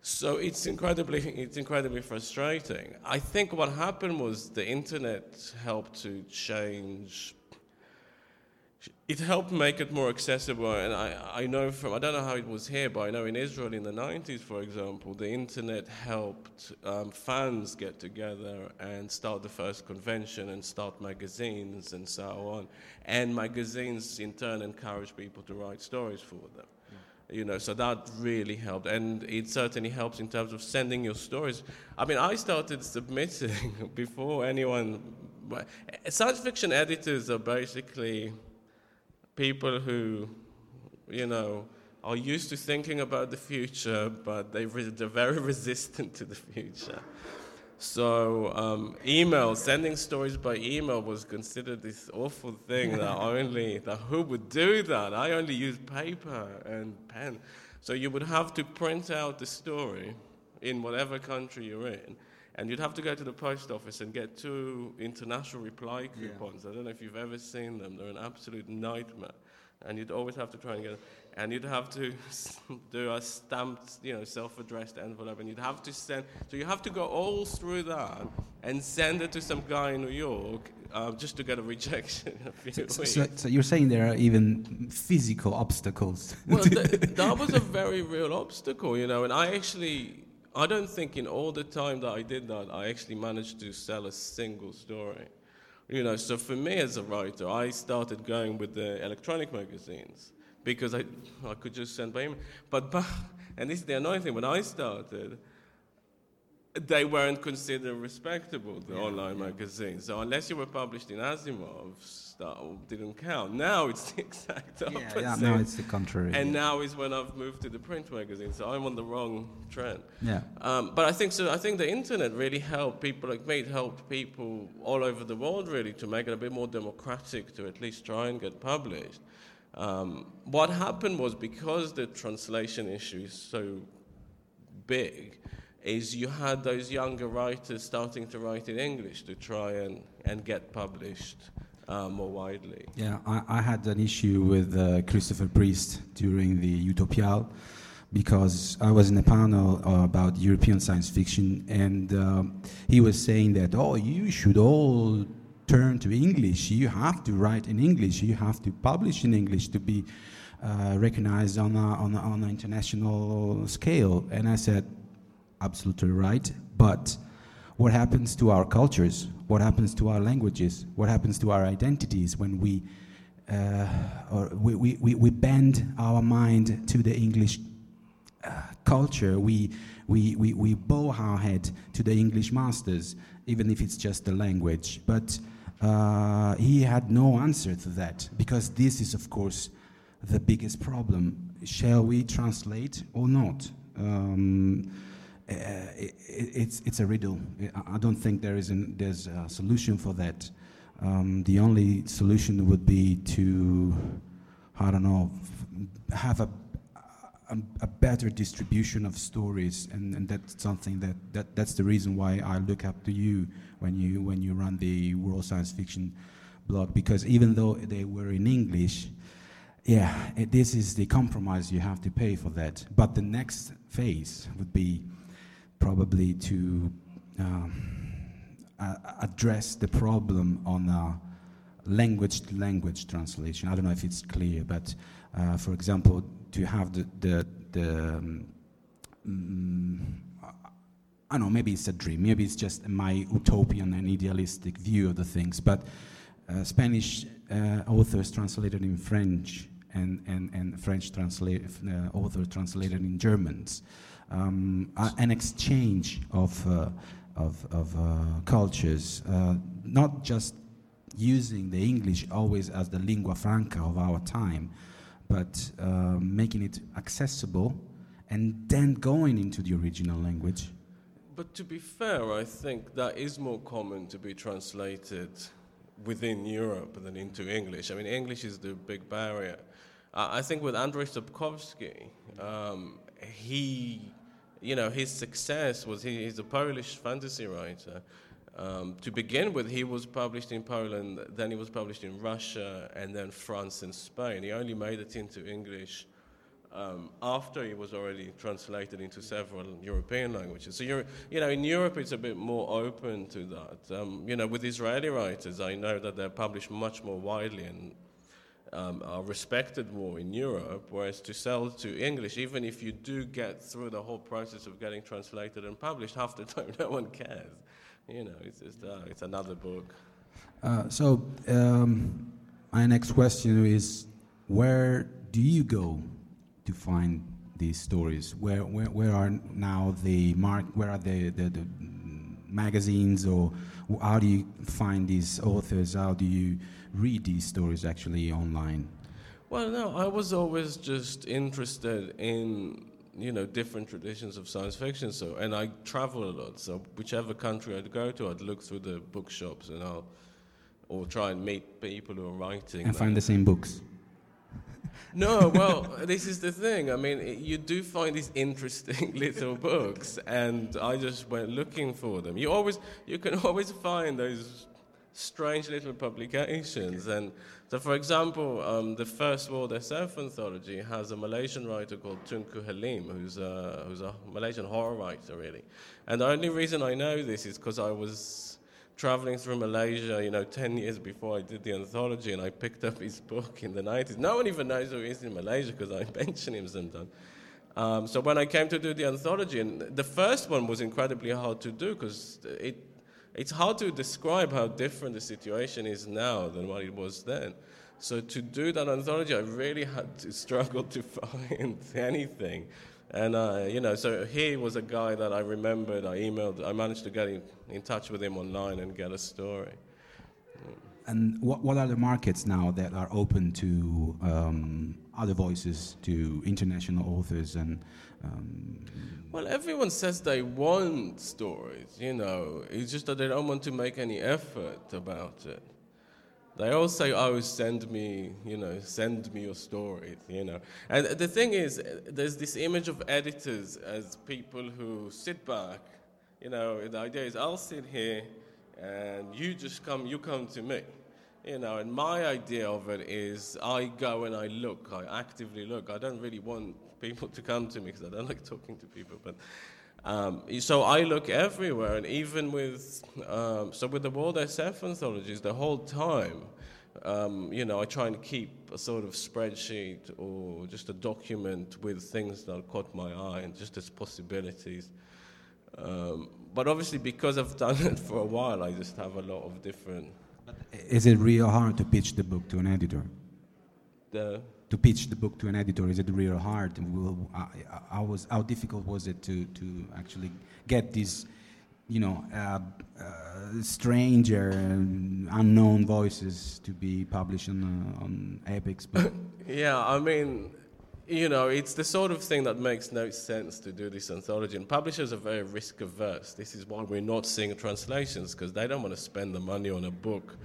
So it's incredibly, it's incredibly frustrating. I think what happened was the internet helped to change it helped make it more accessible. And I, I know from, I don't know how it was here, but I know in Israel in the 90s, for example, the internet helped um, fans get together and start the first convention and start magazines and so on. And magazines in turn encourage people to write stories for them. You know, so that really helped, and it certainly helps in terms of sending your stories. I mean, I started submitting before anyone. Science fiction editors are basically people who, you know, are used to thinking about the future, but they re- they're very resistant to the future. So um, email, sending stories by email was considered this awful thing that only that who would do that? I only use paper and pen. So you would have to print out the story in whatever country you're in, and you'd have to go to the post office and get two international reply coupons. Yeah. I don't know if you've ever seen them; they're an absolute nightmare. And you'd always have to try and get Them. and you'd have to do a stamped, you know, self-addressed envelope, and you'd have to send. So you have to go all through that and send it to some guy in New York uh, just to get a rejection. A so, so, so, you're saying there are even physical obstacles? well, th- that was a very real obstacle, you know, and I actually. I don't think in all the time that I did that, I actually managed to sell a single story. You know, so for me as a writer, I started going with the electronic magazines because I, I could just send by email. But, and this is the annoying thing, when I started, they weren't considered respectable, the yeah, online yeah. magazines. So unless you were published in Asimov's, that didn't count. Now it's the exact opposite. Yeah, yeah now it's the contrary. And now is when I've moved to the print magazine, so I'm on the wrong trend. Yeah. Um, but I think so. I think the internet really helped people like me. It helped people all over the world really to make it a bit more democratic to at least try and get published. Um, what happened was because the translation issue is so big, is you had those younger writers starting to write in English to try and, and get published uh, more widely. Yeah, I, I, had an issue with uh, Christopher Priest during the Utopiales because I was in a panel uh, about European science fiction, and uh, he was saying that, oh, you should all turn to English. You have to write in English. You have to publish in English to be uh, recognized on a, on, on an international scale. And I said, absolutely right. But what happens to our cultures? What happens to our languages? What happens to our identities when we, uh, or we, we, we bend our mind to the English uh, culture? We, we, we, we bow our head to the English masters, even if it's just the language. But uh, he had no answer to that because this is, of course, the biggest problem. Shall we translate or not? Um, it, it's, it's a riddle. I don't think there is an, there's a solution for that. Um, the only solution would be to, I don't know, have a, a, a, better distribution of stories, and, and that's something that, that that's the reason why I look up to you when you when you run the World Science Fiction blog because even though they were in English, yeah, it, this is the compromise you have to pay for that. But the next phase would be probably to uh, address the problem on language to language translation. I don't know if it's clear, but uh, for example, to have the the, the um, mm, I don't know, maybe it's a dream, maybe it's just my utopian and idealistic view of the things, but uh, Spanish uh, authors translated in French and, and, and French translate, uh, authors translated in Germans, um, an exchange of, uh, of, of uh, cultures, uh, not just using the English always as the lingua franca of our time, but making it accessible and then going into the original language but to be fair, I think that is more common to be translated within Europe than into English. I mean, English is the big barrier. Uh, I think with Andrzej Sapkowski, um, he, you know, his success was he, he's a Polish fantasy writer. Um, to begin with, he was published in Poland, then he was published in Russia, and then France and Spain. He only made it into English um, after it was already translated into several European languages. So, you know, in Europe it's a bit more open to that. Um, you know, with Israeli writers, I know that they're published much more widely and um, are respected more in Europe, whereas to sell to English, even if you do get through the whole process of getting translated and published, half the time no one cares. You know, it's just uh, it's another book. Uh, so, um, my next question is, where do you go to find these stories? Where, where, where are now the mark? Where are the, the, the magazines, or how do you find these authors? How do you read these stories actually online? Well, no, I was always just interested in you know different traditions of science fiction. So, and I travel a lot. So, whichever country I'd go to, I'd look through the bookshops and I'll or try and meet people who are writing. And find the same books. No, well, this is the thing. I mean, it- you do find these interesting little books, and I just went looking for them. You always, you can always find those strange little publications. And so, for example, um, the first World SF anthology has a Malaysian writer called Tunku Halim, who's a, who's a Malaysian horror writer, really. And the only reason I know this is because I was traveling through Malaysia, you know, 10 years before I did the anthology, and I picked up his book in the 90s. No one even knows who he is in Malaysia because I mention him sometimes. Um, so when I came to do the anthology, and the first one was incredibly hard to do because it, it's hard to describe how different the situation is now than what it was then. So to do that anthology, I really had to struggle to find anything. And, uh, you know, so he was a guy that I remembered, I emailed, I managed to get in, in touch with him online and get a story. And what, what are the markets now that are open to um, other voices, to international authors and um, Well, everyone says they want stories, you know. It's just that they don't want to make any effort about it. They all say, "Oh, send me, you know, send me your stories," you know. And the thing is, there's this image of editors as people who sit back. You know, the idea is, I'll sit here, and you just come, you come to me. You know, and my idea of it is, I go and I look, I actively look. I don't really want people to come to me because I don't like talking to people, but. Um, so I look everywhere, and even with um, so with the World SF anthologies, the whole time, um, you know, I try and keep a sort of spreadsheet or just a document with things that caught my eye and just as possibilities. Um, but obviously, because I've done it for a while, I just have a lot of different. is it real hard to pitch the book to an editor? Uh, To pitch the book to an editor, is it real hard? And how, was, how difficult was it to, to actually get these, you know, uh, uh, stranger, unknown voices to be published on, uh, on Apex? Yeah, I mean, you know, it's the sort of thing that makes no sense to do this anthology. And publishers are very risk averse. This is why we're not seeing translations because they don't want to spend the money on a book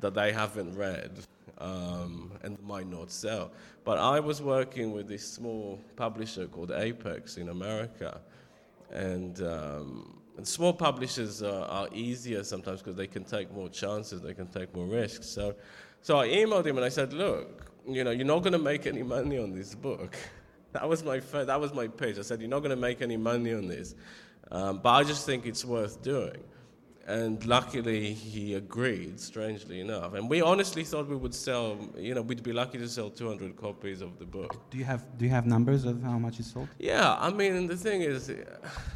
that they haven't read um, and might not sell. But I was working with this small publisher called Apex in America, and. Um, and small publishers are, are easier sometimes because they can take more chances, they can take more risks. So, so I emailed him and I said, "Look, you know, you're not going to make any money on this book." That was my first, that was my pitch. I said, "You're not going to make any money on this, um, but I just think it's worth doing." And luckily, he agreed. Strangely enough, and we honestly thought we would sell. You know, we'd be lucky to sell 200 copies of the book. do, you have, do you have numbers of how much it sold? Yeah, I mean, the thing is,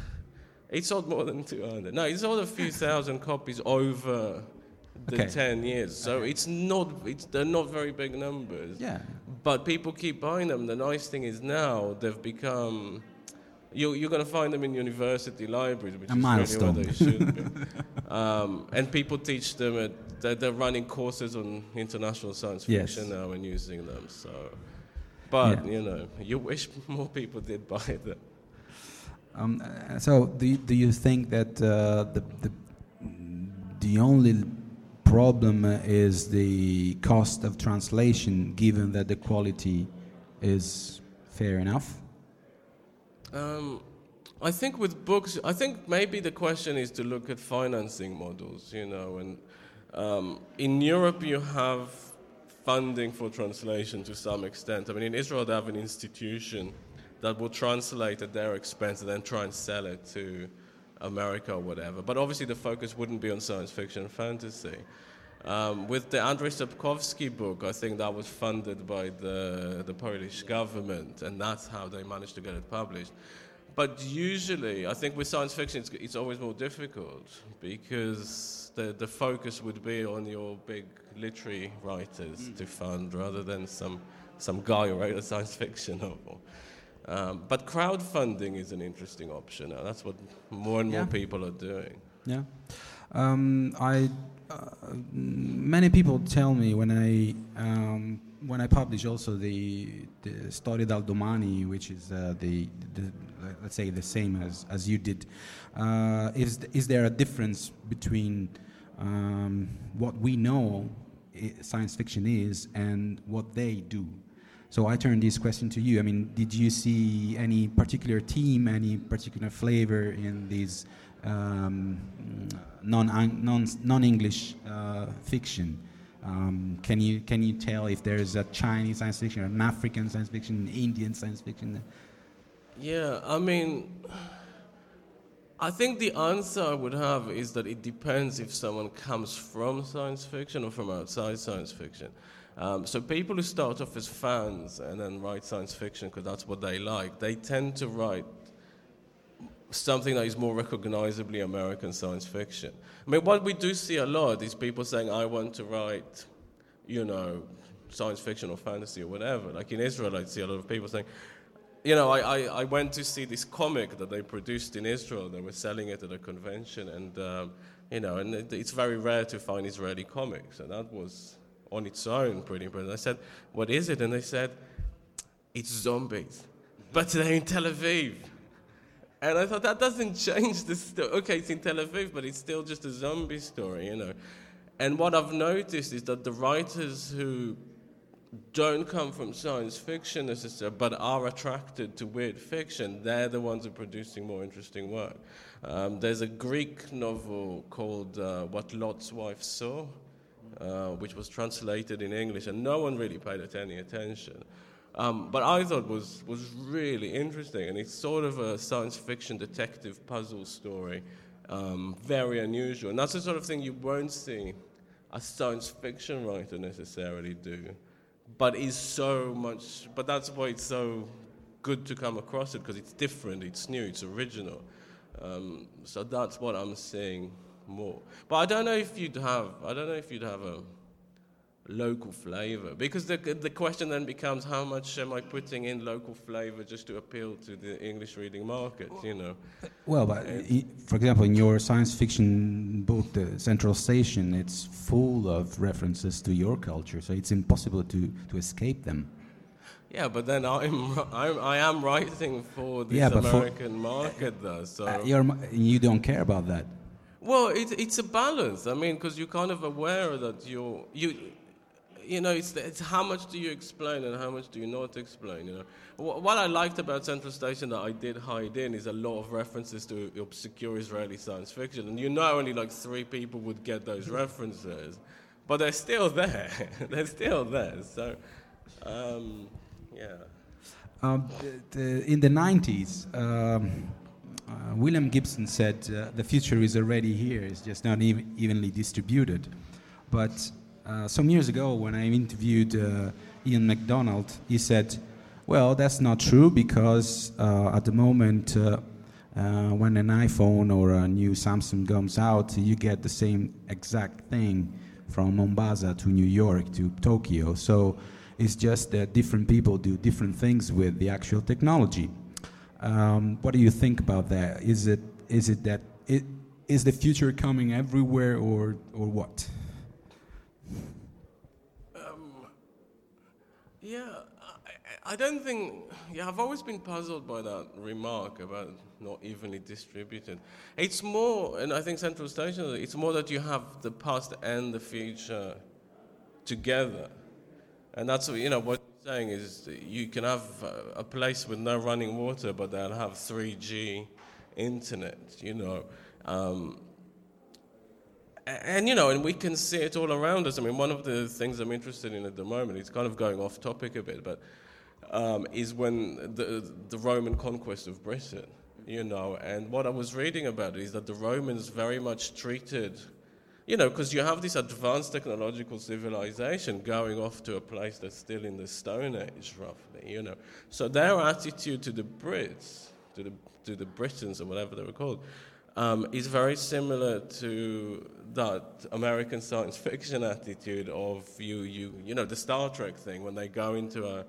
it sold more than 200. No, it sold a few thousand copies over the Okay. 10 years. So it's not, it's, they're not very big numbers. Yeah. But people keep buying them. The nice thing is now they've become. You, you're going to find them in university libraries, which A is really where they should be. um, and people teach them. At, they're, they're running courses on international science Yes. fiction now and using them. So, but Yeah. you know, you wish more people did buy them. Um, uh, so, do you, do you think that uh, the, the the only problem uh, is the cost of translation, given that the quality is fair enough? Um, I think with books, I think maybe the question is to look at financing models, you know, and um, in Europe you have funding for translation to some extent. I mean, in Israel they have an institution that will translate at their expense and then try and sell it to America or whatever. But obviously the focus wouldn't be on science fiction and fantasy. Um, with the Andrzej Sapkowski book, I think that was funded by the, the Polish government, and that's how they managed to get it published. But usually, I think with science fiction, it's, it's always more difficult because the, the focus would be on your big literary writers to fund rather than some some guy who wrote a science fiction novel. Um, but crowdfunding is an interesting option now. That's what more and more people are doing. Yeah. Um, I many people tell me when I um, when I publish also the the Storia dal Domani, which is uh, the, the let's say the same as as you did. Uh, is is there a difference between um, what we know science fiction is and what they do? So I turn this question to you. I mean, did you see any particular team, any particular flavor in these um, non non English uh, fiction? Um, can you can you tell if there is a Chinese science fiction, an African science fiction, an Indian science fiction? Yeah, I mean, I think the answer I would have is that it depends if someone comes from science fiction or from outside science fiction. Um, so people who start off as fans and then write science fiction because that's what they like, they tend to write something that is more recognizably American science fiction. I mean, what we do see a lot is people saying, I want to write, you know, science fiction or fantasy or whatever. Like in Israel, I see a lot of people saying, you know, I, I, I went to see this comic that they produced in Israel. They were selling it at a convention, and, um, you know, and it, it's very rare to find Israeli comics. And that was on its own pretty impressive. I said, what is it? And they said, it's zombies, but they're in Tel Aviv. And I thought that doesn't change the story. Okay, it's in Tel Aviv, but it's still just a zombie story, you know. And what I've noticed is that the writers who don't come from science fiction necessarily, but are attracted to weird fiction, they're the ones who are producing more interesting work. Um, there's a Greek novel called uh, What Lot's Wife Saw, uh, which was translated in English, and no one really paid it any attention. Um, but I thought was was really interesting, and it's sort of a science fiction detective puzzle story, um, very unusual, and that's the sort of thing you won't see a science fiction writer necessarily do, but is so much. But that's why it's so good to come across it because it's different, it's new, it's original. Um, so that's what I'm seeing more. But I don't know if you'd have. I don't know if you'd have a local flavor because the the question then becomes how much am I putting in local flavor just to appeal to the English reading market? You know. Well, but for example, in your science fiction book, The Central Station, it's full of references to your culture, so it's impossible to, to escape them. Yeah, but then I'm, I'm I am writing for this Yeah, but for- American market though, so. Uh, you're, you don't care about that. Well, it, it's a balance. I mean, because you're kind of aware that you're you, you know, it's, it's how much do you explain and how much do you not explain. You know, Wh- what I liked about Central Station that I did hide in is a lot of references to obscure Israeli science fiction, and you know, only like three people would get those references, but they're still there. they're still there. So, um, yeah. Um, the, the, in the 90s, um, uh, William Gibson said uh, the future is already here, it's just not even evenly distributed. But uh, some years ago, when I interviewed uh, Ian McDonald, he said, Well, that's not true because uh, at the moment, uh, uh, when an iPhone or a new Samsung comes out, you get the same exact thing from Mombasa to New York to Tokyo. So it's just that different people do different things with the actual technology. Um, what do you think about that? Is it is it that it is the future coming everywhere or or what? Yeah, I, I don't think. Yeah, I've always been puzzled by that remark about not evenly distributed. It's more, and I think Central Station, it's more that you have the past and the future together. And that's, you know, what you're saying is you can have a- place with no running water, but they'll have 3G internet, you know. Um, and you know, and we can see it all around us. I mean, one of the things I'm interested in at the moment, it's kind of going off topic a bit, but um, is when the the Roman conquest of Britain. You know, and what I was reading about is that the Romans very much treated, you know, because you have this advanced technological civilization going off to a place that's still in the Stone Age, roughly. You know, so their attitude to the Brits, to the to the Britons or whatever they were called, um, is very similar to that American science fiction attitude of you, you, you know, the Star Trek thing when they go into a,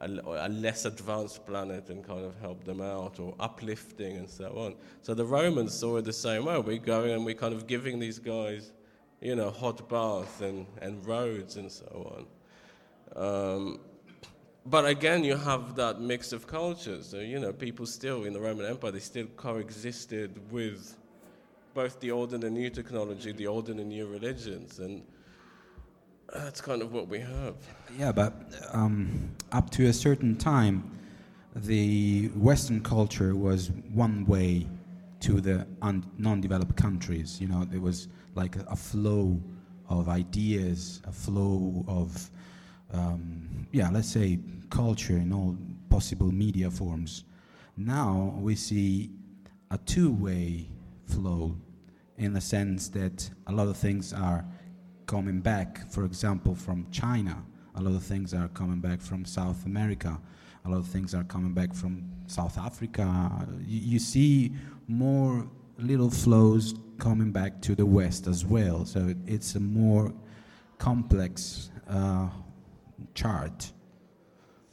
a, a, less advanced planet and kind of help them out or uplifting and so on. So the Romans saw it the same way. We're going and we're kind of giving these guys, you know, hot baths and, and roads and so on. Um, but again, you have that mix of cultures. So, you know, people still in the Roman Empire, they still coexisted with both the old and the new technology, the old and the new religions, and that's kind of what we have. Yeah, but um, up to a certain time, the Western culture was one way to the un- non-developed countries. You know, there was like a flow of ideas, a flow of, um, yeah, let's say culture in all possible media forms. Now we see a two-way flow in the sense that a lot of things are coming back, for example, from China. A lot of things are coming back from South America. A lot of things are coming back from South Africa. You, you see more little flows coming back to the West as well. So it, it's a more complex uh, chart.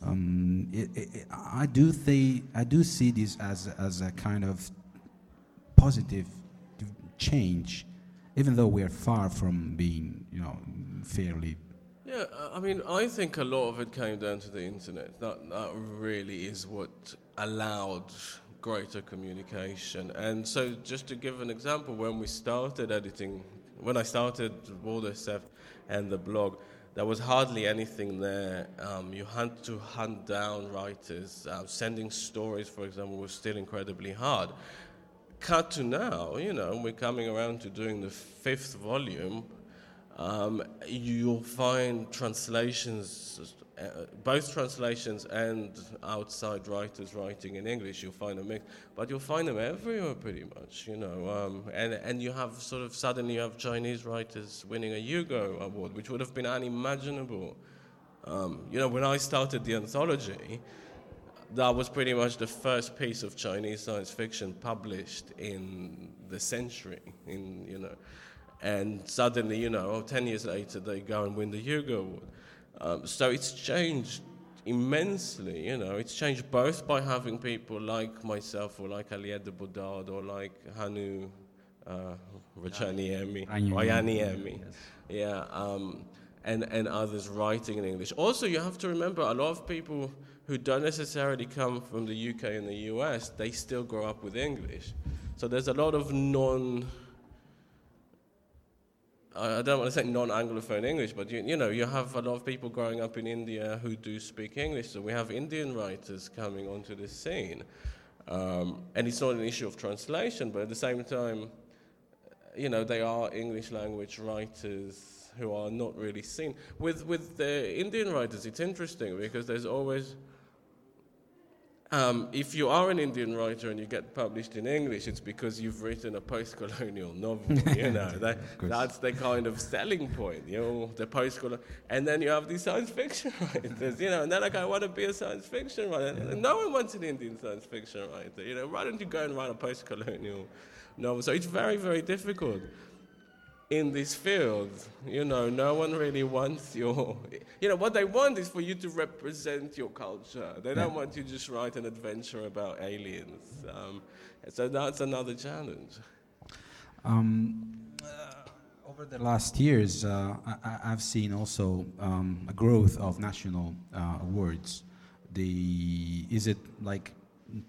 Um, it, it, I do think I do see this as as a kind of positive change, even though we are far from being, you know, fairly. Yeah, I mean, I think a lot of it came down to the internet. That that really is what allowed greater communication. And so, just to give an example, when we started editing, when I started World SF and the blog, there was hardly anything there. Um, you had to hunt down writers. Uh, sending stories, for example, was still incredibly hard cut to now, you know, we're coming around to doing the fifth volume, um, you'll find translations, uh, both translations and outside writers writing in English. You'll find a mix, but you'll find them everywhere pretty much, you know. Um, and and you have sort of suddenly you have Chinese writers winning a Hugo Award, which would have been unimaginable. Um, you know, when I started the anthology that was pretty much the first piece of Chinese science fiction published in the century, in you know, and suddenly you know, oh, 10 years later they go and win the Hugo Award. Um, so it's changed immensely, you know. It's changed both by having people like myself or like Aliette de Bodard or like Hannu uh, Rajaniemi, Rajaniemi, yes. yeah, um, and, and others writing in English. Also, you have to remember a lot of people who don't necessarily come from the UK and the US, they still grow up with English. So there's a lot of non, I don't want to say non-Anglophone English, but you, you know, you have a lot of people growing up in India who do speak English. So we have Indian writers coming onto this scene. Um, and it's not an issue of translation, but at the same time, you know, they are English language writers who are not really seen. With, with the Indian writers, it's interesting because there's always um, if you are an Indian writer and you get published in English, it's because you've written a post-colonial novel. You know, that, that's the kind of selling point. You know, the post-colonial, and then you have these science fiction writers. You know, and they're like, I want to be a science fiction writer. No one wants an Indian science fiction writer. You know, why don't you go and write a post-colonial novel? So it's very, very difficult in this field. You know, no one really wants your. You know, what they want is for you to represent your culture. They don't want you to just write an adventure about aliens. Um, so that's another challenge. Um, uh, over the last years, uh, I, have seen also um, a growth of national uh, awards. The is it like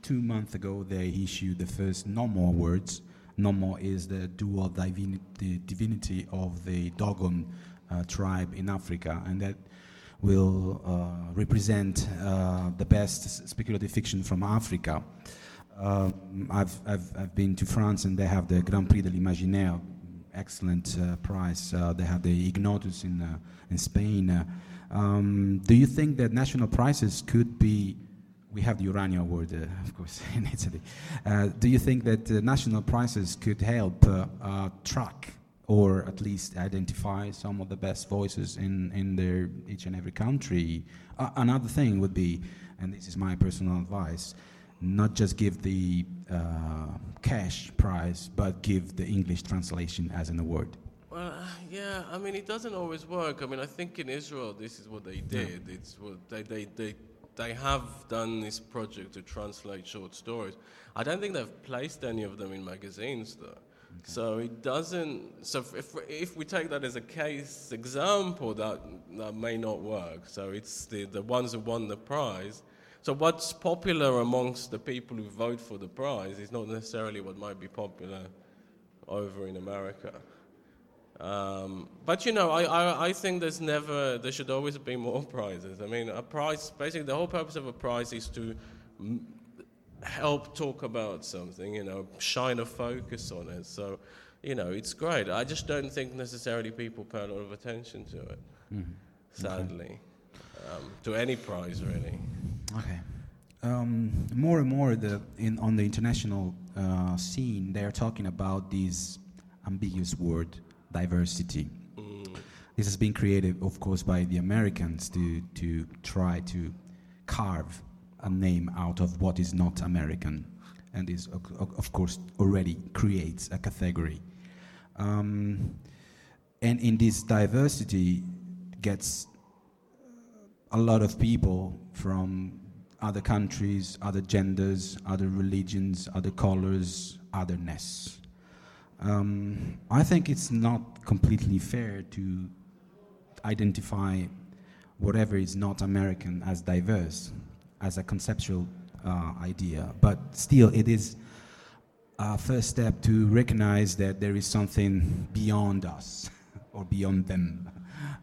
two months ago they issued the first Nommo awards Nommo is the dual divini- the divinity of the Dogon uh, tribe in Africa, and that will uh, represent uh, the best speculative fiction from Africa. Um, I've, I've, I've, been to France and they have the Grand Prix de l'Imaginaire, excellent uh, prize. Uh, they have the Ignotus in, uh, in Spain. Um, do you think that national prizes could be we have the Urania Award, uh, of course, in Italy. Uh, do you think that uh, national prizes could help uh, track or at least identify some of the best voices in, in their each and every country? Another thing would be, and this is my personal advice, not just give the uh, cash prize, but give the English translation as an award. Well, yeah, I mean, it doesn't always work. I mean, I think in Israel, this is what they did. It's what they, they, they, they have done this project to translate short stories. I don't think they've placed any of them in magazines, though. So it doesn't. So if, if we take that as a case example, that that may not work. So it's the the ones who won the prize. So what's popular amongst the people who vote for the prize is not necessarily what might be popular over in America. Um, but you know, I, I, I think there's never, there should always be more prizes. I mean, a prize, basically, the whole purpose of a prize is to m- help talk about something, you know, shine a focus on it. So, you know, it's great. I just don't think necessarily people pay a lot of attention to it, sadly, um, to any prize really. Okay. Um, more and more, the, in, on the international uh, scene, they are talking about this ambiguous word, diversity. This has been created, of course, by the Americans to, to try to carve a name out of what is not American, and of- of course, already creates a category. Um, and in this diversity, gets a lot of people from other countries, other genders, other religions, other colors, otherness. Um, I think it's not completely fair to identify whatever is not American as diverse, as a conceptual uh, idea. But still, it is a first step to recognize that there is something beyond us or beyond them.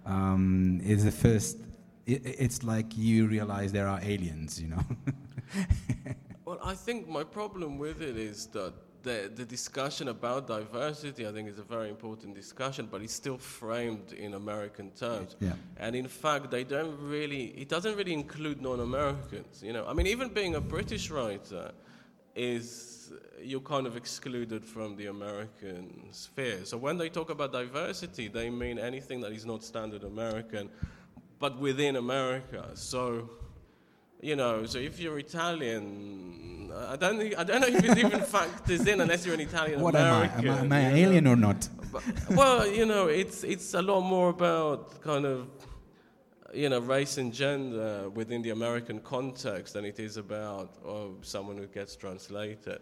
Um, the first. It, it's like you realize there are aliens, you know. Well, I think my problem with it is that the, the discussion about diversity, I think, is a very important discussion, but it's still framed in American terms. Yeah. And in fact, they don't really, it doesn't really include non Americans. You know, I mean, even being a British writer is, you're kind of excluded from the American sphere. So when they talk about diversity, they mean anything that is not standard American, but within America. So, you know, so if you're Italian, I don't, think, I don't know if it even factors in unless you're an Italian what am I? Am I, am I know? alien or not? But- well, you know, it's it's a lot more about kind of you know race and gender within the American context than it is about oh, someone who gets translated.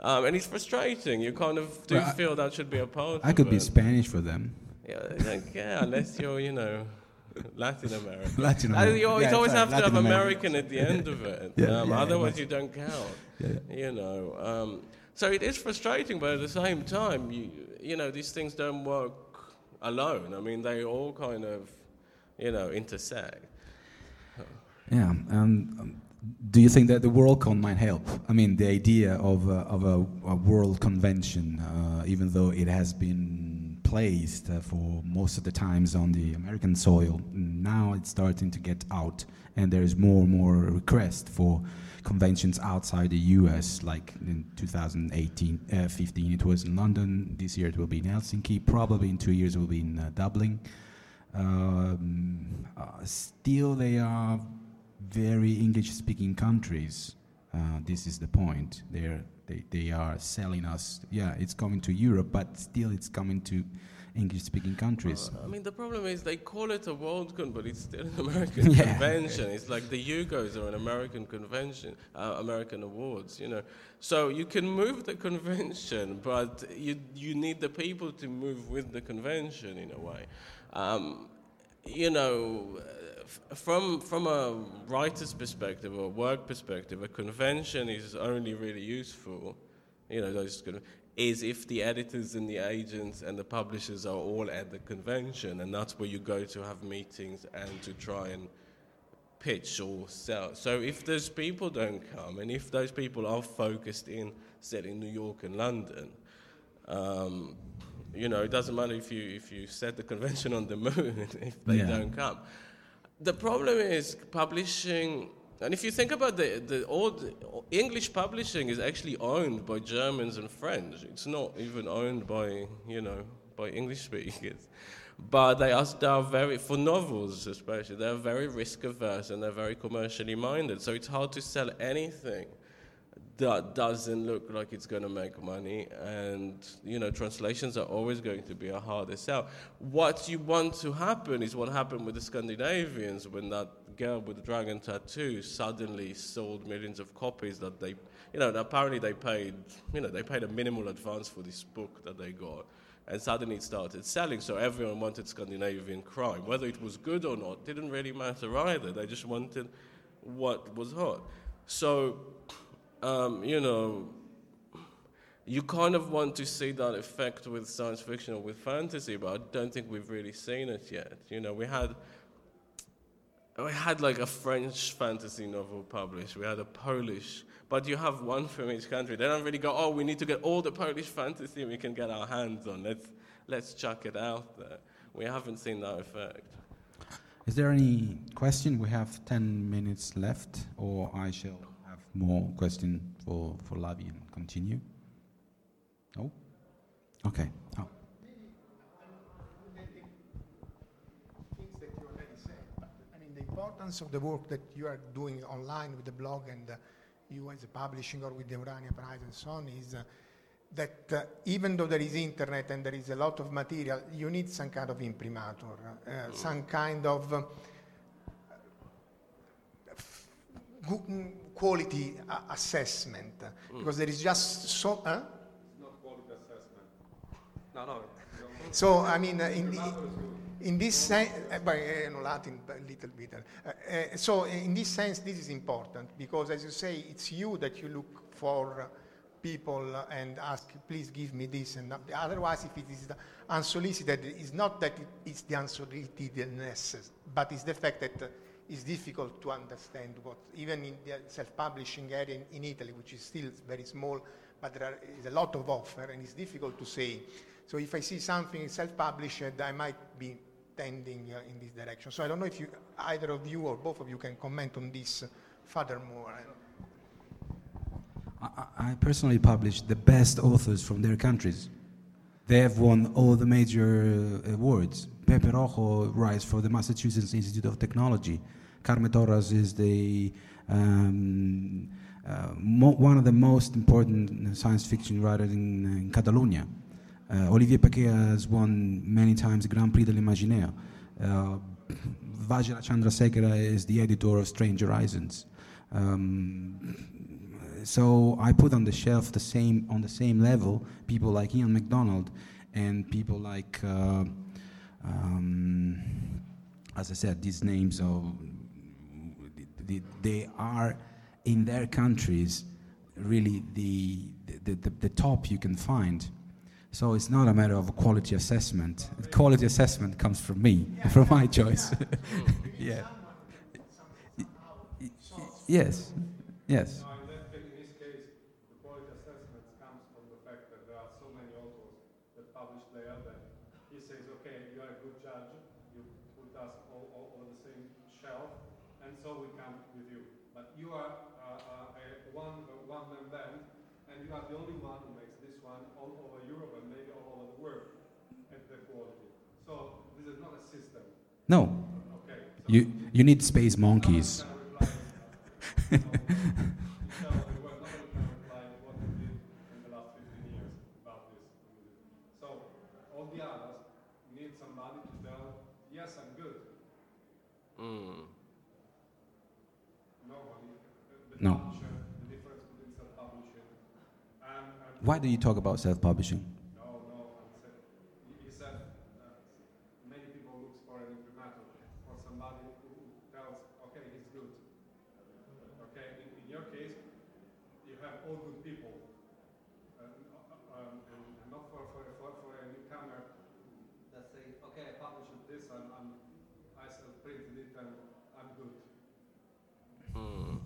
Um, and it's frustrating. You kind of do Well, I- feel that should be a part. I could be. Spanish for them. Yeah, I care unless you're, you know, Latin American. Latin American. you always, Yeah, always sorry, have to have American. At the end of it. Yeah, um, yeah, otherwise, you don't count. Yeah, You know. Um, so it is frustrating, but at the same time, you you know, these things don't work alone. I mean, they all kind of, you know, intersect. Yeah. Um, um, do you think that the WorldCon might help? I mean, the idea of a, of a, a world convention, uh, even though it has been placed uh, for most of the times on the American soil, now it's starting to get out, and there is more and more request for conventions outside the U.S. Like in 2018, uh, 15, it was in London. This year it will be in Helsinki. Probably in two years it will be in uh, Dublin. Um, uh, still, they are very English-speaking countries. Uh, this is the point. They're, they they are selling us. Yeah, it's coming to Europe, but still, it's coming to English-speaking countries. I mean, the problem is they call it a WorldCon, but it's still an American Yeah. convention. It's like the Hugos are an American convention, uh, American awards, you know. So you can move the convention, but you you need the people to move with the convention in a way. Um, you know, uh, from from a writer's perspective or work perspective, a convention is only really useful. You know, those is if the editors and the agents and the publishers are all at the convention, and that's where you go to have meetings and to try and pitch or sell. So if those people don't come, and if those people are focused in, say, in New York and London, um, you know, it doesn't matter if you if you set the convention on the moon if they Yeah. don't come. The problem is publishing, and if you think about the the old English publishing is actually owned by Germans and French. It's not even owned by you know by English speakers. But they are, they are very, for novels especially, they're very risk averse and they're very commercially minded. So it's hard to sell anything that doesn't look like it's going to make money and you know translations are always going to be a harder sell. What you want to happen is what happened with the scandinavians when that girl with the dragon tattoo suddenly sold millions of copies that they you know apparently they paid you know they paid a minimal advance for this book that they got and suddenly it started selling. So everyone wanted scandinavian crime. Whether it was good or not didn't really matter either. They just wanted what was hot. So um, you know, you kind of want to see that effect with science fiction or with fantasy, but I don't think we've really seen it yet. You know, we had we had like a French fantasy novel published, we had a Polish, but you have one from each country. They don't really go, oh, we need to get all the Polish fantasy we can get our hands on. Let's let's chuck it out there. We haven't seen that effect. Is there any question? We have 10 minutes left, or I shall more question for, for Lavie and continue? No? Okay. Oh. Importance of the work that you are doing online with the blog and uh, you as a publishing or with the Urania Prize and so on is uh, that uh, even though there is internet and there is a lot of material, you need some kind of imprimatur, uh, some kind of uh, quality assessment mm. because there is just so. Huh? not quality assessment. No, no. So I mean, uh, in, in this sense, uh, by uh, Latin a little bit. Uh, uh, so in this sense, this is important because, as you say, it's you that you look for people and ask, please give me this, and otherwise, if it is unsolicited, it's not that it's the unsolicitedness, but it's the fact that it's difficult to understand what, even in the self-publishing area in, in, Italy, which is still very small, but there are, is a lot of offer, and it's difficult to say. So if I see something self-published, I might be tending uh, in this direction. So I don't know if you, either of you or both of you can comment on this furthermore. I, I personally publish the best authors from their countries. They have won all the major uh, awards. Pepe Rojo writes for the Massachusetts Institute of Technology. Carme Torras is the um, uh, one of the most important science fiction writers in, in Catalonia. Uh, Olivier Paquet has won many times the Grand Prix de l'Imaginaire. Uh, Vajra Chandrasekera is the editor of Strange Horizons. Um, so I put on the shelf the same on the same level people like Ian McDonald and people like, uh, um, as I said, these names of they are in their countries really the, the, the, the top you can find. So it's not a matter of a quality assessment. The quality assessment comes from me, yeah. from my choice. Hmm. yeah. yes. Yes. No. You, you need space monkeys. No. Why do you talk about self-publishing? Did you understand? People asking you if there is a way uh,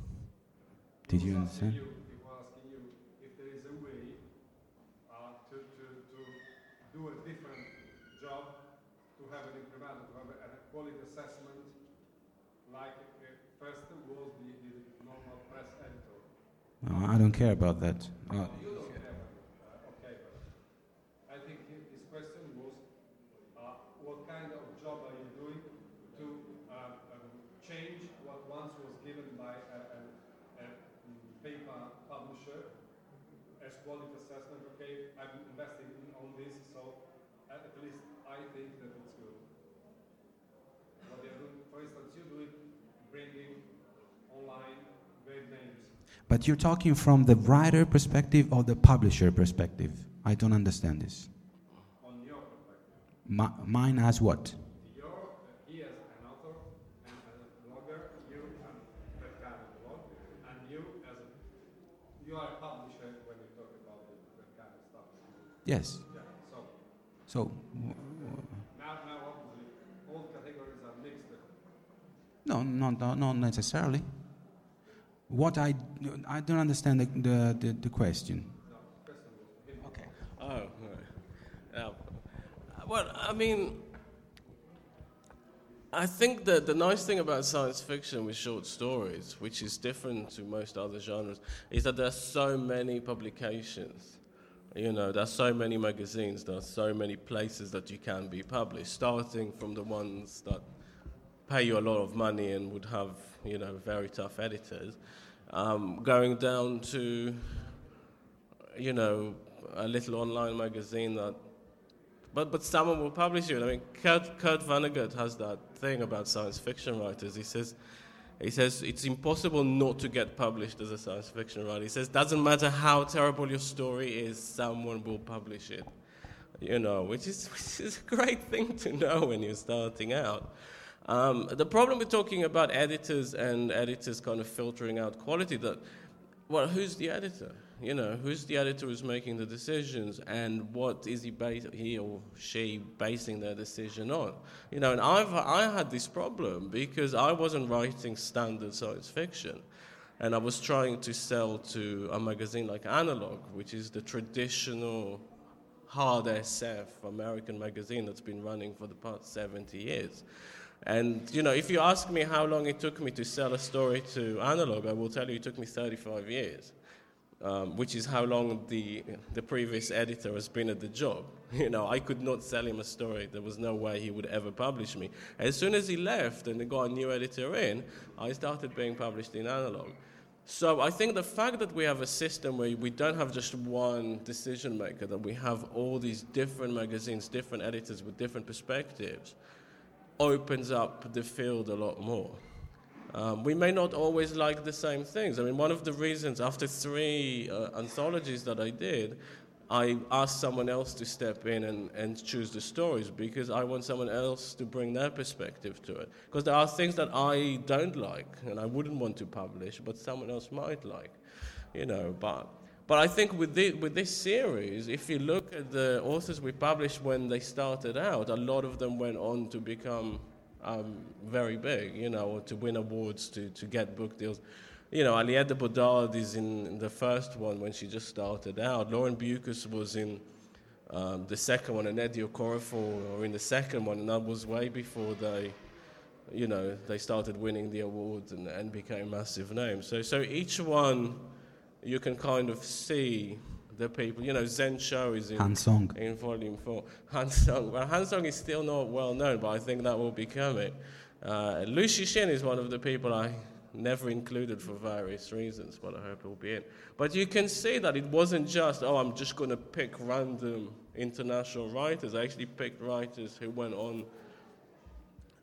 to, to, to do a different job, to have an imprimatur, to have a, a quality assessment, like uh, first was the, the normal press editor. No, I don't care about that. Uh, you don't care about it. Uh, okay, but I think his question was uh, what kind of job are you doing to uh, um, change what once was given by a, a paper publisher quality assessment. Okay, I'm investing in on this, so at at least I think that it's good. What they're doing, for instance, you do it, bringing online great names. But you're talking from the writer perspective or the publisher perspective? I don't understand this. On your perspective, Mi- mine as what? your he as an author and as a blogger, you and that kind of blog, and you as a you are a publisher when you talk about the, that kind of stuff. Yes. Yeah. So So, w- now, now obviously all categories are mixed. no, not, not, not necessarily. What I, I don't understand the, the, the, the question. Okay. Oh. Yeah. Well, I mean, I think that the nice thing about science fiction with short stories, which is different to most other genres, is that there are so many publications. You know, there are so many magazines, there are so many places that you can be published, starting from the ones that pay you a lot of money and would have, you know, very tough editors, um, going down to you know, a little online magazine that, but but someone will publish it. I mean, Kurt, Kurt Vonnegut has that thing about science fiction writers. He says, he says it's impossible not to get published as a science fiction writer. He says doesn't matter how terrible your story is, someone will publish it. You know, which is which is a great thing to know when you're starting out. Um, the problem with talking about editors and editors kind of filtering out quality that well, who's the editor? You know, who's the editor who's making the decisions, and what is he, bas- he or she basing their decision on? You know, and I've I had this problem because I wasn't writing standard science fiction, and I was trying to sell to a magazine like Analog, which is the traditional hard SF American magazine that's been running for the past 70 years. And you know, if you ask me how long it took me to sell a story to Analog, I will tell you it took me 35 years, um, which is how long the the previous editor has been at the job. You know, I could not sell him a story. There was no way he would ever publish me. As soon as he left and they got a new editor in, I started being published in Analog. So I think the fact that we have a system where we don't have just one decision maker, that we have all these different magazines, different editors with different perspectives, opens up the field a lot more. Um, we may not always like the same things. I mean, one of the reasons after three uh, anthologies that I did, I asked someone else to step in and, and choose the stories because I want someone else to bring their perspective to it. Because there are things that I don't like and I wouldn't want to publish, but someone else might like, you know. But, but I think with, the, with this series, if you look at the authors we published when they started out, a lot of them went on to become um, very big, you know, to win awards, to, to get book deals. You know, Aliette Bodard is in the first one when she just started out. Lauren Beukes was in um, the second one, and Nnedi Okorafor were in the second one, and that was way before they, you know, they started winning the awards and, and became massive names. So, so each one, you can kind of see the people. You know, Zen Show is in Han Song. in volume four. Han Song. Well, Han Song is still not well known, but I think that will be coming. Uh, Liu Cixin is one of the people I never included for various reasons, but I hope it will be in. But you can see that it wasn't just, oh, I'm just going to pick random international writers. I actually picked writers who went on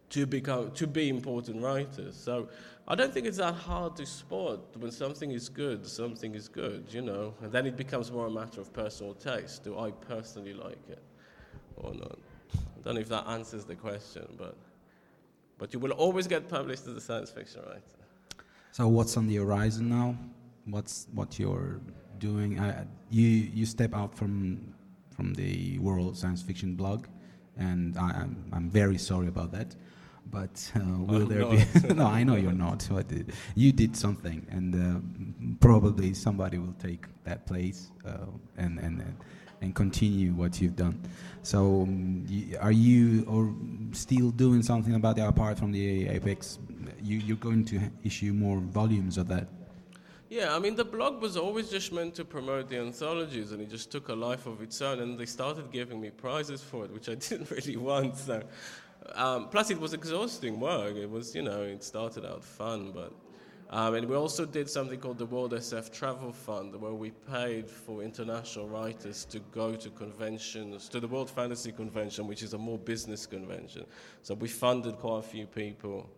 to become to be important writers. So I don't think it's that hard to spot when something is good, something is good, you know. And then it becomes more a matter of personal taste. Do I personally like it or not? I don't know if that answers the question, but but you will always get published as a science fiction writer. So what's on the horizon now? What's what you're doing? You you step out from from the World Science Fiction blog, and I, I'm I'm very sorry about that. But uh, will I'm there not. be? no, I know you're not. But uh, you did something, and uh, probably somebody will take that place uh, and and and- and continue what you've done. So, um, y- are you or still doing something about that apart from the Apex? You you're going to issue more volumes of that. Yeah, I mean, the blog was always just meant to promote the anthologies, and it just took a life of its own. And they started giving me prizes for it, which I didn't really want. So, um, plus, it was exhausting work. It was, you know, it started out fun, but Um, and we also did something called the World SF Travel Fund, where we paid for international writers to go to conventions, to the World Fantasy Convention, which is a more business convention. So we funded quite a few people.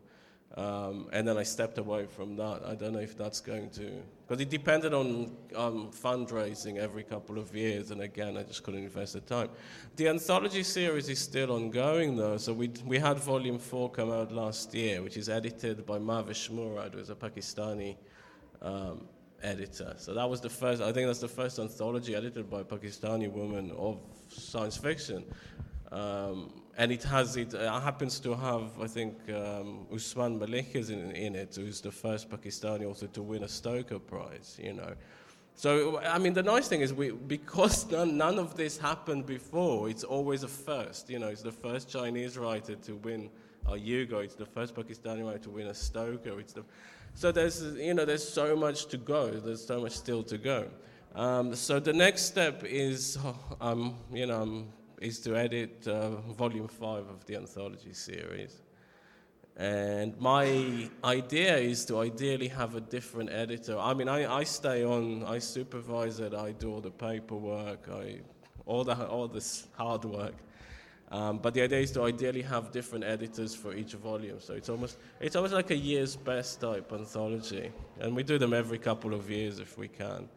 Um, and then I stepped away from that. I don't know if that's going to, because it depended on um, fundraising every couple of years, and again, I just couldn't invest the time. The anthology series is still ongoing, though. So we we had volume four come out last year, which is edited by Mahvesh Murad, who's a Pakistani um, editor. So that was the first. I think that's the first anthology edited by a Pakistani woman of science fiction. Um, and it has it uh, happens to have I think um, Usman Malik is in, in it, who's the first Pakistani author to win a Stoker Prize. You know, so I mean the nice thing is we because none, none of this happened before. It's always a first. You know, it's the first Chinese writer to win a Hugo. It's the first Pakistani writer to win a Stoker. It's the so there's you know there's so much to go. There's so much still to go. Um, so the next step is um, you know. I'm is to edit uh, volume five of the anthology series. And my idea is to ideally have a different editor. I mean, I, I stay on, I supervise it, I do all the paperwork, I, all, the, all this hard work. Um, but the idea is to ideally have different editors for each volume. So it's almost, it's almost like a year's best type anthology. And we do them every couple of years if we can.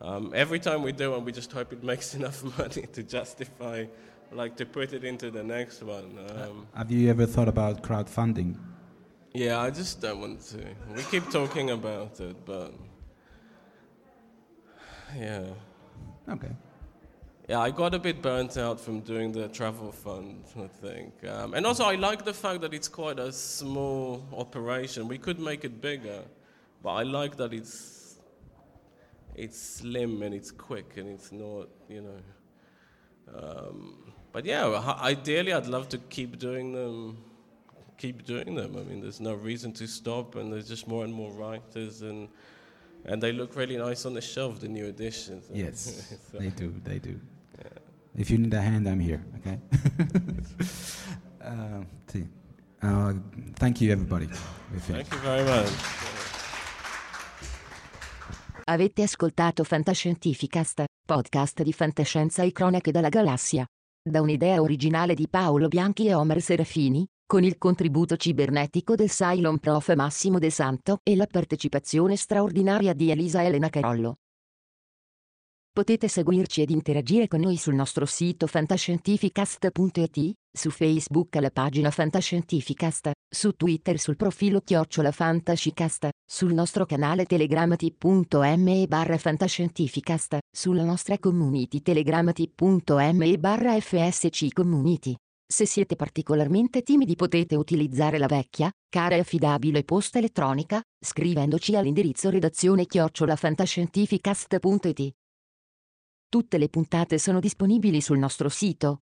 Um, every time we do one, we just hope it makes enough money to justify, like to put it into the next one. Um, Have you ever thought about crowdfunding? yeah, I just don't want to. We keep talking about it, but yeah. Okay. Yeah, I got a bit burnt out from doing the travel fund, I think. Um, and also, I like the fact that it's quite a small operation. We could make it bigger, but I like that it's it's slim and it's quick and it's not, you know. Um, but yeah, ideally, I'd love to keep doing them. Keep doing them. I mean, there's no reason to stop, and there's just more and more writers, and and they look really nice on the shelf. The new editions. Yes, So- they do. They do. If you need a hand, I'm here. Okay. uh. Uh, thank you, everybody. Thank you very much. Avete ascoltato Fantascientificast, podcast di fantascienza e cronache dalla galassia. Da un'idea originale di Paolo Bianchi e Omer Serafini, con il contributo cibernetico del Cylon Prof Massimo De Santo e la partecipazione straordinaria di Elisa Elena Carollo. Potete seguirci ed interagire con noi sul nostro sito fantascientificast.it, su Facebook alla pagina Fantascientificast, su Twitter sul profilo Chiocciola Fantascicast, sul nostro canale telegramati.me barra Fantascientificast, sulla nostra community telegramati.me barra FSC Community. Se siete particolarmente timidi potete utilizzare la vecchia, cara e affidabile posta elettronica, scrivendoci all'indirizzo redazione chiocciolafantascientificast.it. Tutte le puntate sono disponibili sul nostro sito,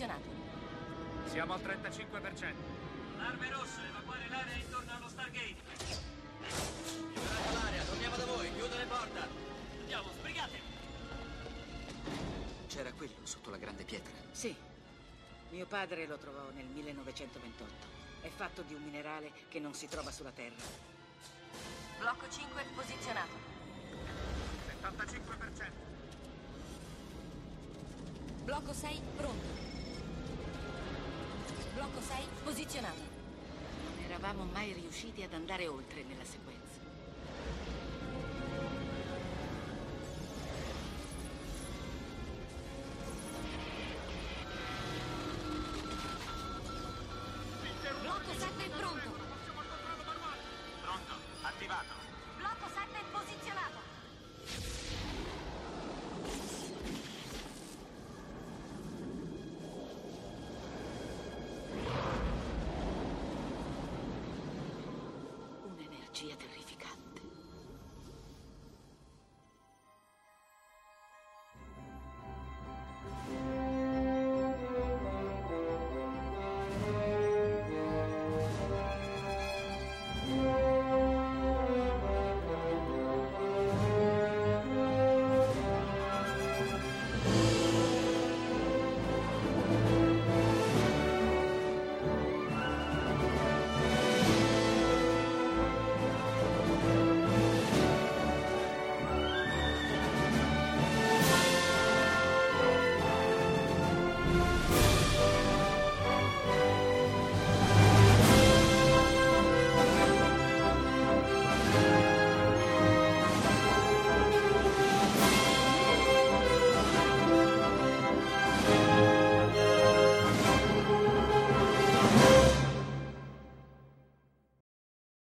2 posizionato. Siamo al 35%. Arme rosse, evacuare l'area intorno allo Stargate. Liberate l'area, torniamo da voi, chiudo le porte. Andiamo, sbrigate. C'era quello sotto la grande pietra. Sì. Mio padre lo trovò nel 1928. È fatto di un minerale che non si trova sulla Terra. Blocco 5 posizionato. 85%. Blocco 6 pronto. Blocco 6 posizionato. Non eravamo mai riusciti ad andare oltre nella sequenza.